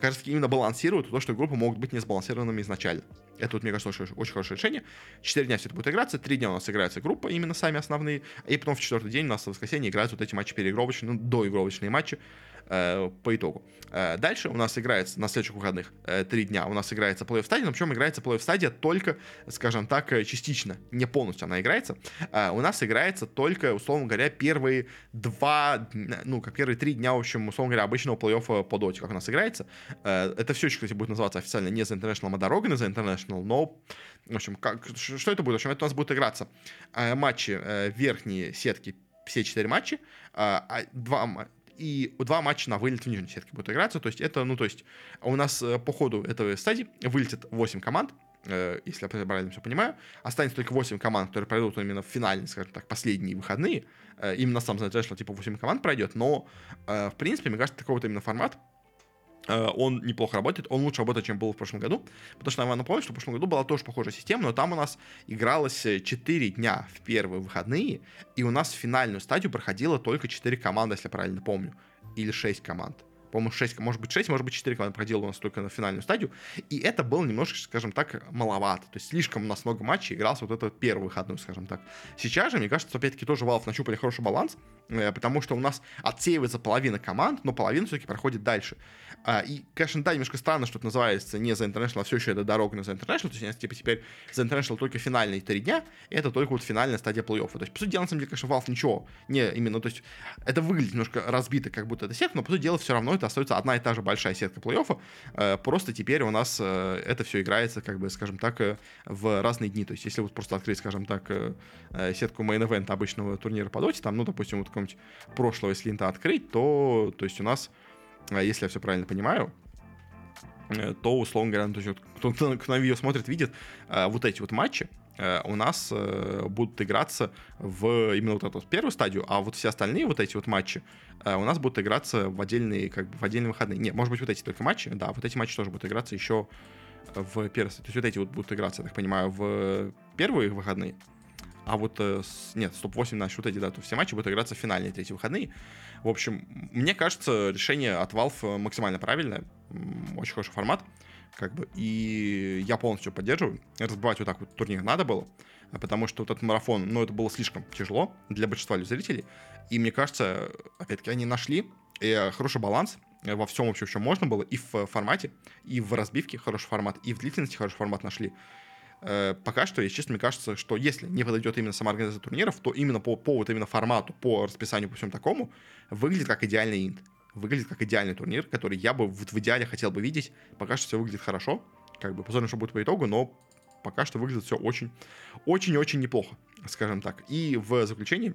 кажется, именно балансируют то, что группы могут быть не сбалансированными изначально. Это, вот, мне кажется, очень, очень хорошее решение. Четыре дня все это будет играться, три дня у нас играется группа, именно сами основные, и потом в четвертый день у нас в воскресенье играются вот эти матчи переигровочные, ну, доигровочные матчи, э, по итогу. Э, дальше у нас играется на следующих выходных э, три дня. У нас играется плей-офф стадия, но причем играется плей-офф стадия только, скажем так, частично, не полностью она играется. У нас играется только, условно говоря, первые два, ну, как первые три дня, в общем, условно говоря, обычного плей-оффа по доте, как у нас играется. Это все еще, кстати, будет называться официально не за International, а дорога на за International, но в общем, как, что это будет? В общем, это у нас будет играться матчи верхние сетки, все четыре матча, э, два, и два матча на вылет в нижней сетке будут играться. То есть это, ну, то есть у нас э, по ходу этой стадии вылетит 8 команд, э, если я правильно все понимаю. Останется только 8 команд, которые пройдут именно в финальные, скажем так, последние выходные. Э, именно сам International типа 8 команд пройдет, но, в принципе, мне кажется, такой вот именно формат он неплохо работает, он лучше работает, чем был в прошлом году, потому что я напомню, что в прошлом году была тоже похожая система, но там у нас игралось 4 дня в первые выходные, и у нас финальную стадию проходило только 4 команды, если я правильно помню, или 6 команд. По-моему, 6, может быть 6, может быть 4 команды проделало у нас только на финальную стадию, и это было немножко, скажем так, маловато, то есть слишком у нас много матчей игрался вот этот первый выходной, скажем так. Сейчас же, мне кажется, опять-таки тоже Valve нащупали хороший баланс, э, потому что у нас отсеивается половина команд, но половина все-таки проходит дальше. А, и, конечно, да, немножко странно, что это называется не за International, а все еще это дорога на за International. То есть типа теперь за International только финальные три дня, и это только вот финальная стадия плей-оффа. То есть, по сути дела, на самом деле, конечно, Valve ничего не именно, то есть это выглядит немножко разбито, как будто это сетка, но, по сути дела, все равно это остается одна и та же большая сетка плей-оффа. Э, просто теперь у нас э, это все играется, как бы, скажем так, э, в разные дни. То есть, если вот просто открыть, скажем так, сетку мейн-эвента обычного турнира по доте, там, ну, допустим, вот какого-нибудь прошлого, если инта открыть, то, то есть у нас если я все правильно понимаю, то, условно говоря, то есть, кто на видео смотрит, видит, вот эти вот матчи у нас будут играться в именно вот эту вот первую стадию, а вот все остальные вот эти вот матчи у нас будут играться в отдельные, как бы, в отдельные выходные. Не, может быть, вот эти только матчи, да, вот эти матчи тоже будут играться еще в первой, то есть вот эти вот будут играться, я так понимаю, в первые выходные, а вот, нет, стоп-8 наши вот эти, да, то все матчи будут играться в финальные третьи выходные. В общем, мне кажется, решение от Valve максимально правильное. Очень хороший формат. Как бы, и я полностью поддерживаю. Разбивать вот так вот турнир надо было, потому что вот этот марафон, ну, это было слишком тяжело для большинства зрителей. И мне кажется, опять-таки, они нашли э, хороший баланс во всем вообще, что можно было, и в формате, и в разбивке хороший формат, и в длительности хороший формат нашли. Э, пока что, если честно, мне кажется, что если не подойдет именно сама организация турниров, то именно по, по вот именно формату, по расписанию, по всему такому, выглядит как идеальный инт. Выглядит как идеальный турнир, который я бы вот в идеале хотел бы видеть. Пока что все выглядит хорошо. Как бы посмотрим, что будет по итогу, но пока что выглядит все очень, очень-очень неплохо, скажем так. И в заключении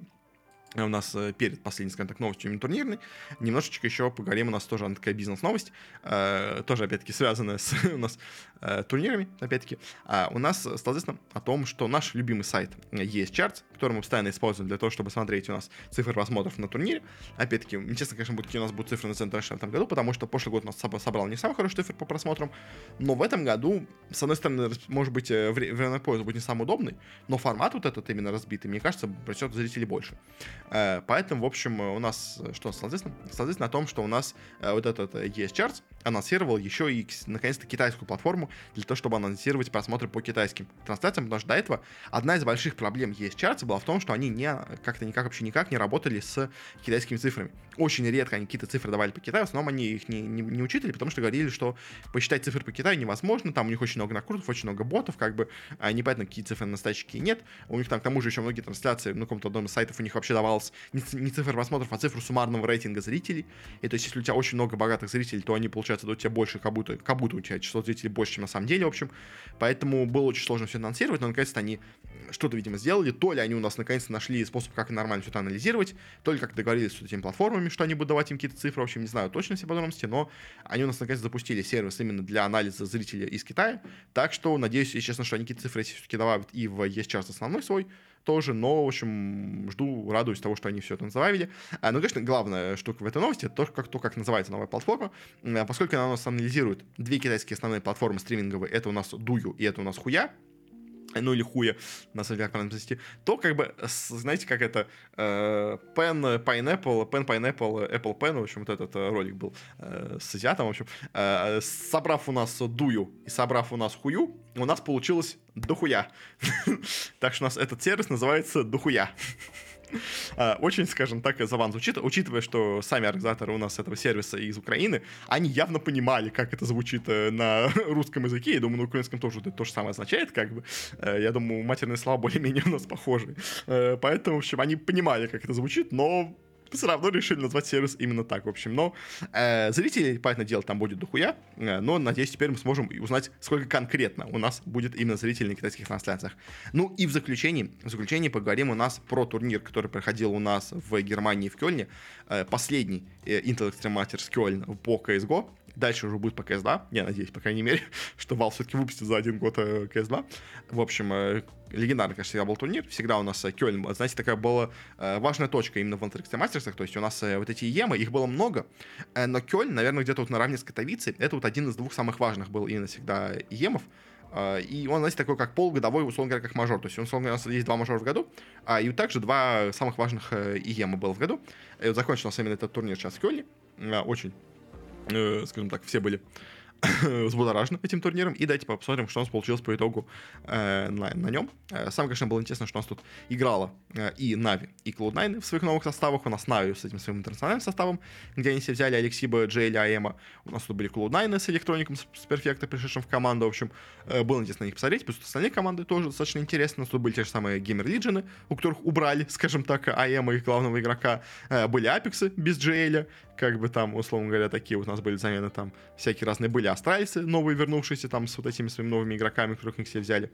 у нас э, перед последней, скажем так, новостью турнирной. Немножечко еще поговорим, у нас тоже она такая бизнес-новость, э, тоже, опять-таки, связанная с у нас э, турнирами, опять-таки. А у нас стало известно о том, что наш любимый сайт есть Charts, который мы постоянно используем для того, чтобы смотреть у нас цифры просмотров на турнире. Опять-таки, интересно, конечно, будет, какие у нас будут цифры на Центр в этом году, потому что прошлый год у нас собрал не самый хороший цифр по просмотрам, но в этом году, с одной стороны, может быть, э, время поезда будет не самый удобный, но формат вот этот именно разбитый, мне кажется, просет зрителей больше. Э, поэтому, в общем, у нас, что стало известно? Стало известно о том, что у нас э, вот этот ES Charts анонсировал еще и, наконец-то, китайскую платформу для того, чтобы анонсировать просмотры по китайским трансляциям, потому что до этого одна из больших проблем ES Charts была в том, что они не, как-то никак, вообще никак не работали с китайскими цифрами. Очень редко они какие-то цифры давали по Китаю, в основном они их не, не, не учитывали, потому что говорили, что посчитать цифры по Китаю невозможно, там у них очень много накрутов, очень много ботов, как бы, а непонятно, какие цифры настоящие, какие нет. У них там, к тому же, еще многие трансляции, ну, каком-то одном из сайтов у них вообще давалось не, не цифр просмотров, а цифру суммарного рейтинга зрителей. И то есть, если у тебя очень много богатых зрителей, то они, получается, до тебя больше, как будто, как будто у тебя число зрителей больше, чем на самом деле, в общем. Поэтому было очень сложно все анонсировать, но наконец-то они что-то, видимо, сделали. То ли они у нас наконец-то нашли способ, как нормально все это анализировать, то ли как договорились с этими платформами, что они будут давать им какие-то цифры, в общем, не знаю точно все подробности, но они у нас наконец запустили сервис именно для анализа зрителей из Китая. Так что, надеюсь, если честно, что они какие-то цифры все-таки добавят и в есть основной свой, тоже, но, в общем, жду, радуюсь того, что они все это называли. А, ну, конечно, главная штука в этой новости, это то, как, то, как называется новая платформа, а, поскольку она у нас анализирует две китайские основные платформы стриминговые, это у нас Дую и это у нас Хуя, ну или хуя, на самом деле, как правильно произнести, то как бы, знаете, как это, э, Pen Pineapple, Pen Pineapple, Apple Pen, в общем, вот этот э, ролик был э, с азиатом, в общем, э, собрав у нас дую и собрав у нас хую, у нас получилось дохуя. так что у нас этот сервис называется дохуя. А, очень, скажем так, заван звучит, учитывая, что сами организаторы у нас этого сервиса из Украины, они явно понимали, как это звучит э, на русском языке. Я думаю, на украинском тоже это то же самое означает, как бы. Э, я думаю, матерные слова более-менее у нас похожи. Э, поэтому, в общем, они понимали, как это звучит, но все равно решили назвать сервис именно так, в общем. Но э, зрителей, понятное дело, там будет дохуя, э, но, надеюсь, теперь мы сможем узнать, сколько конкретно у нас будет именно зрителей на китайских трансляциях. Ну и в заключении, в заключении поговорим у нас про турнир, который проходил у нас в Германии в Кёльне, э, последний э, Intel Extreme Masters Кёльн по CSGO, Дальше уже будет по CS2, я надеюсь, по крайней мере, что Valve все-таки выпустит за один год CS2. Э, в общем, э, легендарный, конечно, всегда был турнир. Всегда у нас э, Кёльн, знаете, такая была важная точка именно в Антарктике Мастерсах. То есть у нас вот эти ЕМы, их было много, но Кёльн, наверное, где-то вот наравне с Катовицей, это вот один из двух самых важных был именно всегда ЕМов. И он, знаете, такой как полугодовой, условно говоря, как мажор. То есть, он, условно говоря, у нас есть два мажора в году, а и также два самых важных ИЕМа было в году. И вот закончился именно этот турнир сейчас в Кёльне. Очень скажем так, все были взбудоражены этим турниром. И давайте посмотрим, что у нас получилось по итогу э, на, на нем. Э, самое, конечно, было интересно, что у нас тут играла э, и Нави, и Cloud9 в своих новых составах. У нас Нави с этим своим интернациональным составом, где они все взяли Алексиба, Джейли, Аэма. У нас тут были Cloud9 с электроником, с, с перфекта, пришедшим в команду. В общем, э, было интересно на них посмотреть. Плюс остальные команды тоже достаточно интересно. У нас тут были те же самые Gamer Legion ы, у которых убрали, скажем так, Аэма, их главного игрока. Э, были Апексы без Джейля, как бы там, условно говоря, такие у нас были замены там всякие разные были астральцы, новые вернувшиеся там с вот этими своими новыми игроками, которых их все взяли.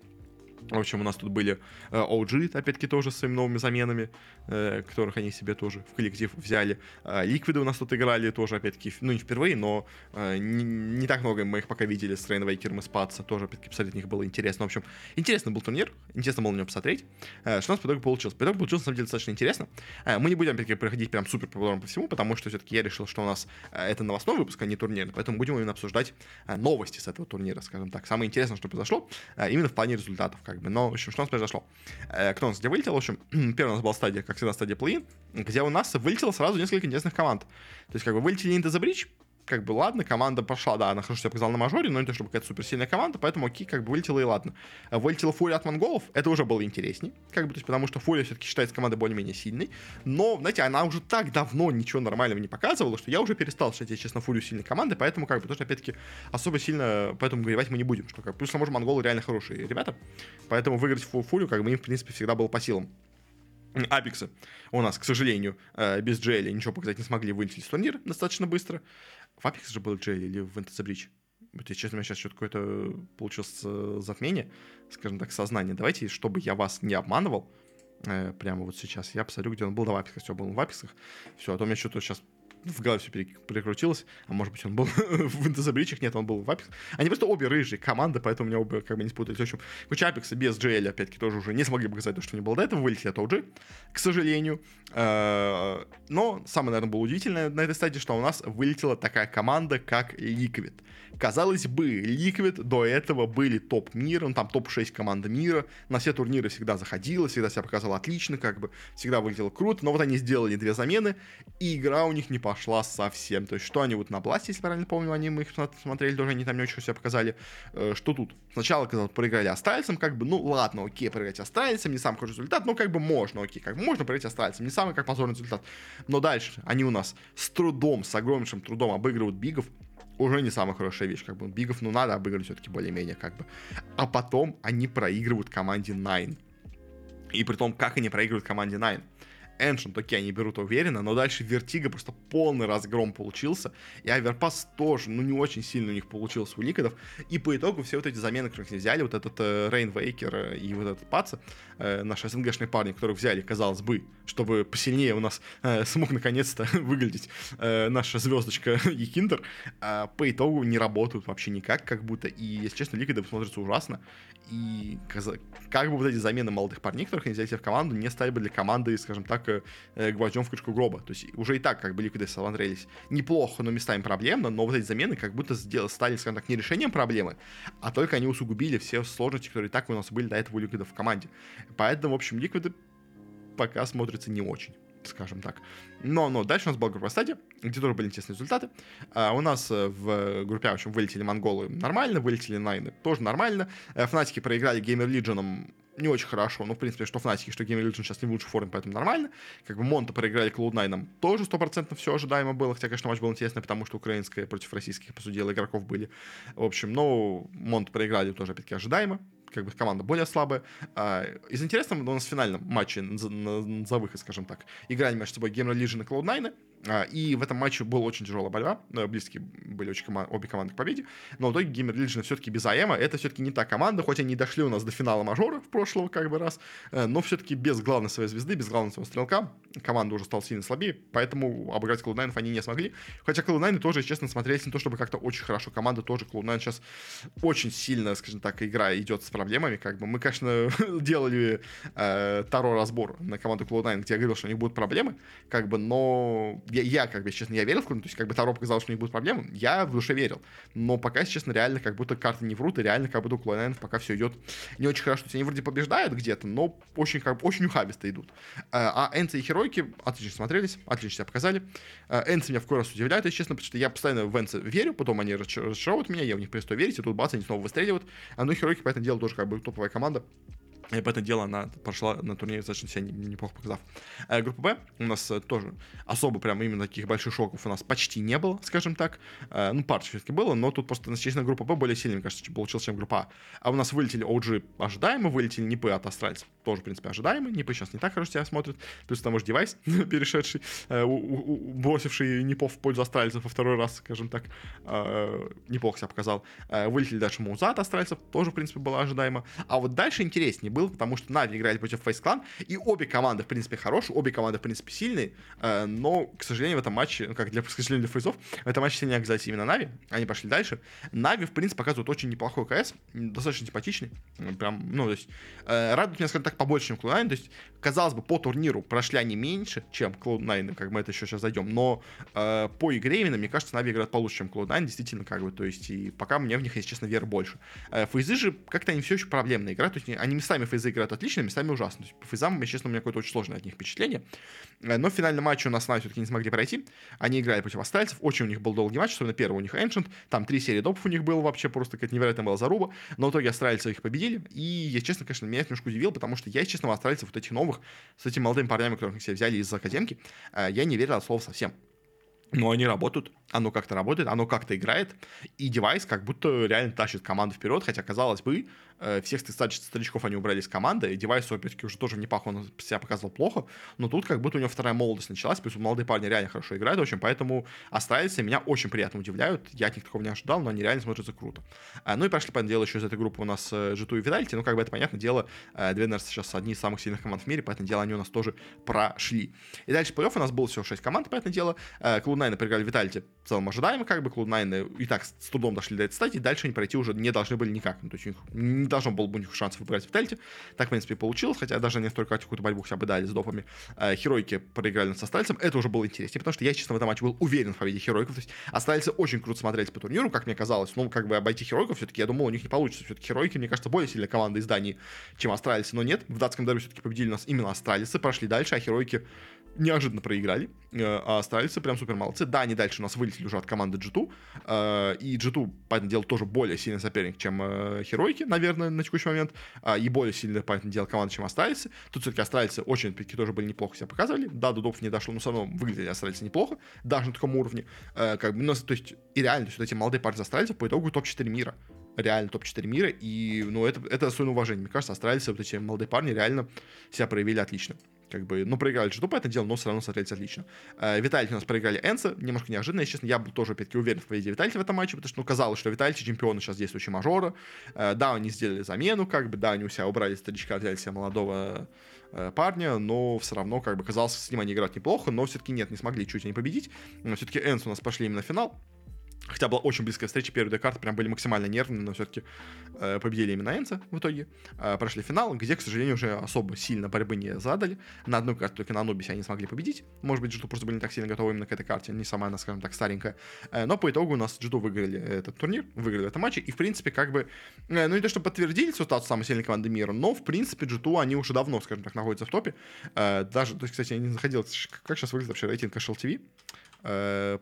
В общем, у нас тут были э, OG, опять-таки, тоже с своими новыми заменами, э, которых они себе тоже в коллектив взяли. Э, Ликвиды у нас тут играли тоже, опять-таки, ну, не впервые, но э, не, не так много мы их пока видели с Рейнвейкером и Спадса. Тоже, опять-таки, посмотреть на них было интересно. В общем, интересный был турнир, интересно было на него посмотреть. Э, что у нас по итогу получилось? По итогу получилось, на самом деле, достаточно интересно. Э, мы не будем, опять-таки, проходить прям супер подробно по всему, потому что все-таки я решил, что у нас э, это новостной выпуск, а не турнир, поэтому будем именно обсуждать э, новости с этого турнира, скажем так. Самое интересное, что произошло, э, именно в плане результатов, как бы. Но, в общем, что у нас произошло? Э, кто у нас где вылетел? В общем, первая у нас была стадия, как всегда, стадия плей где у нас вылетело сразу несколько интересных команд. То есть, как бы, вылетели Into the Bridge, как бы ладно, команда пошла, да, она хорошо себя показала на мажоре, но не то чтобы какая-то суперсильная команда, поэтому окей, как бы вылетела и ладно. Вылетела Фурия от монголов, это уже было интересней, как бы, то есть потому что Фурия все-таки считается командой более-менее сильной, но, знаете, она уже так давно ничего нормального не показывала, что я уже перестал считать, я, честно, Фурию сильной командой, поэтому, как бы, тоже, опять-таки, особо сильно поэтому горевать мы не будем, что, как, плюс, к тому монголы реально хорошие ребята, поэтому выиграть Фурию, как бы, им, в принципе, всегда было по силам. Апексы у нас, к сожалению, без Джейли ничего показать не смогли, вылетели с турнира достаточно быстро. В Apex же был Джейли или в Fantasy Bridge? Вот, если честно, у меня сейчас что-то какое-то получилось э, затмение, скажем так, сознание. Давайте, чтобы я вас не обманывал, э, прямо вот сейчас, я посмотрю, где он был. В Апексах, все, был в Апексах. Все, а то у меня что-то сейчас в голове все перекрутилось, а может быть он был в интезабричах, нет, он был в Апекс. Они просто обе рыжие команды, поэтому у меня обе как бы не спутались. В общем, куча Апекса без GL, опять-таки, тоже уже не смогли показать то, что не было до этого, вылетели от OG, к сожалению. Э, но самое, наверное, было удивительное на этой стадии, что у нас вылетела такая команда, как Liquid. Казалось бы, Liquid до этого были топ мира, ну там топ-6 команда мира, на все турниры всегда заходила, всегда себя показала отлично, как бы, всегда выглядело круто, но вот они сделали две замены, и игра у них не пошла совсем. То есть, что они вот на Бласте, если правильно помню, они мы их смотрели, тоже они там не очень себя показали. Э, что тут? Сначала, когда проиграли Астральцам, как бы, ну ладно, окей, проиграть Астральцам, не самый хороший результат, но как бы можно, окей, как бы можно проиграть Астральцам, не самый как позорный результат. Но дальше они у нас с трудом, с огромнейшим трудом обыгрывают Бигов, уже не самая хорошая вещь, как бы Бигов, ну, надо обыгрывать все-таки более-менее, как бы. А потом они проигрывают команде Nine. И при том, как они проигрывают команде Nine. Ancient, окей, они берут уверенно, но дальше Вертига просто полный разгром получился, и Overpass тоже, ну, не очень сильно у них получился у Ликвидов, и по итогу все вот эти замены, которых они взяли, вот этот э, Вейкер э, и вот этот Паца, э, наши СНГшные парни, которых взяли, казалось бы, чтобы посильнее у нас э, смог наконец-то выглядеть э, наша звездочка Якиндер, э, по итогу не работают вообще никак, как будто, и, если честно, Ликвидов смотрится ужасно, и как бы вот эти замены молодых парней, которых они взяли в команду, не стали бы для команды, скажем так, э, гвоздем в крышку гроба. То есть уже и так как бы ликвиды смотрелись неплохо, но местами проблемно, но вот эти замены как будто сделали, стали, скажем так, не решением проблемы, а только они усугубили все сложности, которые и так у нас были до этого у ликвидов в команде. Поэтому, в общем, ликвиды пока смотрятся не очень скажем так. Но, но дальше у нас была группа стадия, где тоже были интересные результаты. А у нас э, в группе, в общем, вылетели монголы нормально, вылетели найны тоже нормально. Э, Фнатики проиграли Gamer Legion ом не очень хорошо. Ну, в принципе, что Фнатики, что Gamer Legion сейчас не в лучшей форме, поэтому нормально. Как бы Монта проиграли Cloud9 тоже стопроцентно все ожидаемо было, хотя, конечно, матч был интересный, потому что украинская против российских, по сути дела, игроков были. В общем, но Монта проиграли тоже, опять-таки, ожидаемо как бы команда более слабая. А, из интересного у нас в финальном матче за, за выход, скажем так, играли между собой Gamer Legion и Cloud9. А, и в этом матче была очень тяжелая борьба. Э, близкие были очень кома- обе команды к победе. Но в итоге Gamer Legion все-таки без АЭМа. Это все-таки не та команда, хоть они дошли у нас до финала мажора в прошлого как бы раз, э, но все-таки без главной своей звезды, без главного своего стрелка команда уже стала сильно слабее, поэтому обыграть Cloud9 они не смогли. Хотя Cloud9 тоже, честно, смотрелись не то, чтобы как-то очень хорошо. Команда тоже Cloud9 сейчас очень сильно, скажем так, игра идет с проблемами. Как бы мы, конечно, делали э, Таро разбор на команду Cloud9, где я говорил, что у них будут проблемы, как бы, но я, я как бы, честно, я верил в Cloud9, то есть как бы Таро показал, что у них будут проблемы, я в душе верил. Но пока, если честно, реально как будто карты не врут, и реально как будто у Cloud9 пока все идет не очень хорошо. То есть они вроде побеждают где-то, но очень, как бы, очень ухабисто идут. А Энцы и Херойки отлично смотрелись, отлично себя показали. Энцы меня в раз удивляют, если честно, потому что я постоянно в Энцы верю, потом они разочаровывают меня, я в них перестаю верить, и тут бац, они снова выстреливают. А ну Херойки, поэтому дело тоже как бы топовая команда. И по это дело она прошла на турнире достаточно себя неплохо показав. Э, группа Б у нас э, тоже особо прям именно таких больших шоков у нас почти не было, скажем так. Э, ну, пару все-таки было, но тут просто, честно, группа Б более сильная, мне кажется, получилась, чем группа А. А у нас вылетели OG ожидаемо, вылетели НИПы от австральцев, тоже, в принципе, ожидаемо. НИПы сейчас не так хорошо себя смотрят. Плюс там уже девайс, перешедший, э, бросивший НИПов в пользу австральцев во второй раз, скажем так, э, неплохо себя показал. Э, вылетели дальше Мауза от австральцев, тоже, в принципе, было ожидаемо. А вот дальше интереснее был, потому что Нави играли против Face Clan, и обе команды, в принципе, хорошие, обе команды, в принципе, сильные, э, но, к сожалению, в этом матче, ну, как для, к сожалению, для фейсов, в этом матче сильнее оказались именно Нави, они пошли дальше. Нави, в принципе, показывают очень неплохой КС, достаточно симпатичный, прям, ну, то есть, э, радует меня, скажем так, побольше, чем Cloud9, то есть, казалось бы, по турниру прошли они меньше, чем Cloud9, как мы это еще сейчас зайдем, но э, по игре именно, мне кажется, Нави играют получше, чем Cloud9, действительно, как бы, то есть, и пока мне в них, если честно, вера больше. Э, фейзы же, как-то они все еще проблемные играют, то есть, они местами фейзы играют отлично, местами ужасно. То есть по фейзам, честно, у меня какое-то очень сложное от них впечатление. Э, но в финальном матче у нас Нави все-таки не смогли пройти. Они играли против астральцев. Очень у них был долгий матч, особенно первый у них Ancient. Там три серии допов у них было вообще просто какая-то невероятная была заруба. Но в итоге астральцы их победили. И, я честно, конечно, меня это немножко удивил, потому что я, честно, в астральцев вот этих новых, с этими молодыми парнями, которых все взяли из академки, э, я не верил от слова совсем. Но они работают, оно как-то работает, оно как-то играет, и девайс как будто реально тащит команду вперед, хотя, казалось бы, э, всех старичков они убрали из команды, и девайс, опять-таки, уже тоже неплохо, он себя показывал плохо, но тут как будто у него вторая молодость началась, плюс молодые парни реально хорошо играют, в общем, поэтому австралийцы меня очень приятно удивляют, я от них такого не ожидал, но они реально смотрятся круто. А, ну и прошли, понятное дело, еще из этой группы у нас э, G2 и Vitality, ну как бы это понятное дело, э, две, наверное, сейчас одни из самых сильных команд в мире, поэтому дело они у нас тоже прошли. И дальше плей у нас было всего 6 команд, понятное дело, Cloud9 проиграли Vitality в целом ожидаемо, как бы Cloud9 и так с трудом дошли до этой стадии, дальше они пройти уже не должны были никак, ну, то есть у них не должно было бы у них шансов выбрать в Тельте. Так, в принципе, и получилось, хотя даже не столько какую-то борьбу хотя бы дали с допами. Э, Херойки проиграли со Стальцем, это уже было интереснее, потому что я, честно, в этом матче был уверен в победе Херойков. То есть Астральцы очень круто смотрелись по турниру, как мне казалось. Ну, как бы обойти Херойков все-таки, я думал, у них не получится. Все-таки Херойки, мне кажется, более сильная команда из Дании, чем Астральцы. Но нет, в датском дерби все-таки победили нас именно Астралицы, прошли дальше, а Херойки неожиданно проиграли, э, а австралийцы прям супер молодцы. Да, они дальше у нас вылетели уже от команды G2, э, и G2, понятное дело, тоже более сильный соперник, чем э, Херойки, наверное, на текущий момент, а, и более сильная, понятное дело, команда, чем австралийцы. Тут все-таки австралийцы очень, таки тоже были неплохо себя показывали. Да, до допов не дошло, но все равно выглядели австралийцы неплохо, даже на таком уровне. Как бы, то есть, и реально, вот эти молодые парни австралийцев по итогу топ-4 мира реально топ-4 мира, и, ну, это, это достойно уважения. Мне кажется, австралийцы, вот эти молодые парни, реально себя проявили отлично как бы, ну, проиграли Джиту по этому делу, но все равно смотрелись отлично. Э, Витальти у нас проиграли Энса, немножко неожиданно, если честно, я был тоже, опять-таки, уверен в победе Витальти в этом матче, потому что, ну, казалось, что Витальти чемпион сейчас действующий мажора, э, да, они сделали замену, как бы, да, они у себя убрали старичка, взяли себе молодого э, парня, но все равно, как бы, казалось, с ним они играют неплохо, но все-таки нет, не смогли чуть не победить, все-таки Энс у нас пошли именно в финал, Хотя была очень близкая встреча, первые две прям были максимально нервные, но все-таки э, победили именно Энца в итоге. Э, прошли финал, где, к сожалению, уже особо сильно борьбы не задали. На одной карте только на Анубисе они смогли победить. Может быть, Джиту просто были не так сильно готовы именно к этой карте, не самая она, скажем так, старенькая. Э, но по итогу у нас Джиту выиграли этот турнир, выиграли этот матч, и, в принципе, как бы, э, ну не то, что подтвердили свою статус самой сильной команды мира, но, в принципе, Джиту, они уже давно, скажем так, находятся в топе. Э, даже, то есть, кстати, я не заходил, как сейчас выглядит вообще рейтинг HL TV э,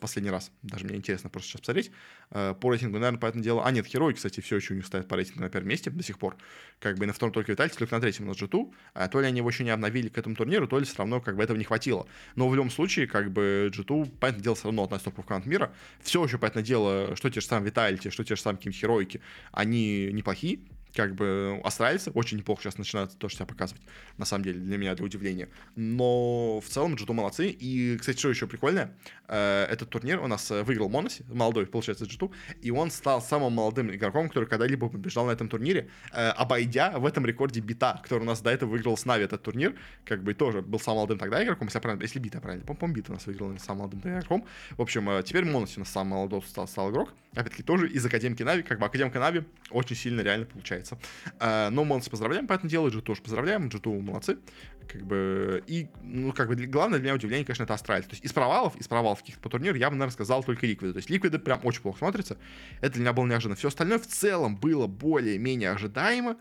последний раз. Даже мне интересно просто сейчас посмотреть. Э, по рейтингу, наверное, по этому делу... А, нет, Херой, кстати, все еще у них стоят по рейтингу на первом месте до сих пор. Как бы на втором только Витальти, только на третьем у нас G2. А то ли они его еще не обновили к этому турниру, то ли все равно как бы этого не хватило. Но в любом случае, как бы G2, понятное дело, все равно одна из топовых команд мира. Все еще, понятное дело, что те же самые Витальти, что те же самые какие-то Херойки, они неплохие как бы австралийцы очень неплохо сейчас начинают тоже себя показывать, на самом деле, для меня, для удивления. Но в целом Джиту молодцы. И, кстати, что еще прикольное, э, этот турнир у нас э, выиграл Моноси, молодой, получается, Джиту, и он стал самым молодым игроком, который когда-либо побеждал на этом турнире, э, обойдя в этом рекорде Бита, который у нас до этого выиграл с Нави этот турнир, как бы тоже был самым молодым тогда игроком, если, правильно, если Бита, правильно, по-моему, Бита у нас выиграл самым молодым игроком. В общем, э, теперь Монеси у нас самый молодой стал, стал игрок, опять-таки тоже из Академки Нави, как бы Академка Нави очень сильно реально получается получается. Э, но Монеси поздравляем, поэтому дело, G2 тоже поздравляем, G2 молодцы. Как бы, и, ну, как бы, главное для меня удивление, конечно, это Астралис. То есть из провалов, из провалов каких-то по турниру я бы, наверное, сказал только Ликвиды. То есть Ликвиды прям очень плохо смотрятся. Это для меня было неожиданно. Все остальное в целом было более-менее ожидаемо.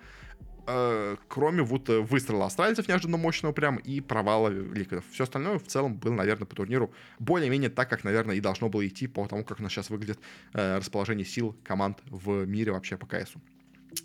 Э, кроме вот э, выстрела астральцев неожиданно мощного прям и провала ликвидов. Все остальное в целом было, наверное, по турниру более-менее так, как, наверное, и должно было идти по тому, как у нас сейчас выглядит э, расположение сил команд в мире вообще по КСу.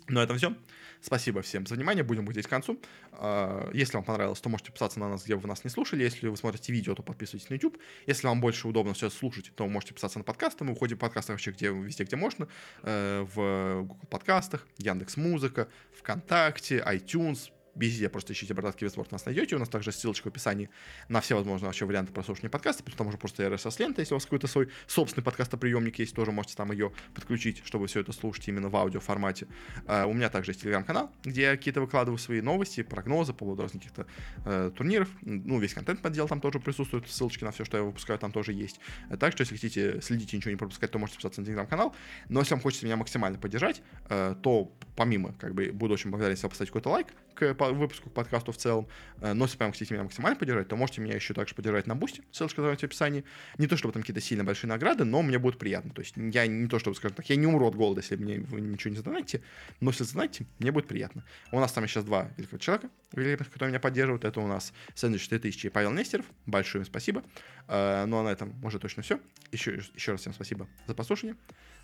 На этом все. Спасибо всем за внимание. Будем здесь к концу. А, если вам понравилось, то можете подписаться на нас, где вы нас не слушали. Если вы смотрите видео, то подписывайтесь на YouTube. Если вам больше удобно все слушать, то можете подписаться на подкасты. Мы выходим в подкастах вообще где, везде, где можно. Э, в Google подкастах, Яндекс Музыка, ВКонтакте, iTunes, Везде просто ищите «Бородатский Вестворд», нас найдете. У нас также ссылочка в описании на все возможные вообще варианты прослушивания подкаста. Плюс там уже просто RSS-лента, если у вас какой-то свой собственный подкастоприемник есть, тоже можете там ее подключить, чтобы все это слушать именно в аудиоформате. Uh, у меня также есть телеграм-канал, где я какие-то выкладываю свои новости, прогнозы по поводу разных каких-то uh, турниров. Ну, весь контент поддел там тоже присутствует, ссылочки на все, что я выпускаю, там тоже есть. Uh, так что, если хотите следить и ничего не пропускать, то можете подписаться на телеграм-канал. Но если вам хочется меня максимально поддержать, то помимо, как бы, буду очень благодарен, если вы поставите какой-то лайк к выпуску, к подкасту в целом. Э, но если прям хотите меня максимально поддержать, то можете меня еще также поддержать на бусте. Ссылочка в описании. Не то, чтобы там какие-то сильно большие награды, но мне будет приятно. То есть я не то, чтобы, скажем так, я не умру от голода, если мне вы ничего не задонатите, но если задонатите, мне будет приятно. У нас там сейчас два великих человека, великих, которые меня поддерживают. Это у нас Сэндвич 3000 и Павел Нестеров. Большое им спасибо. Э, ну а на этом уже точно все. Еще, еще раз всем спасибо за послушание.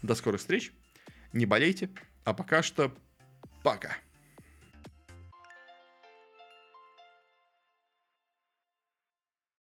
До скорых встреч. Не болейте. А пока что пока.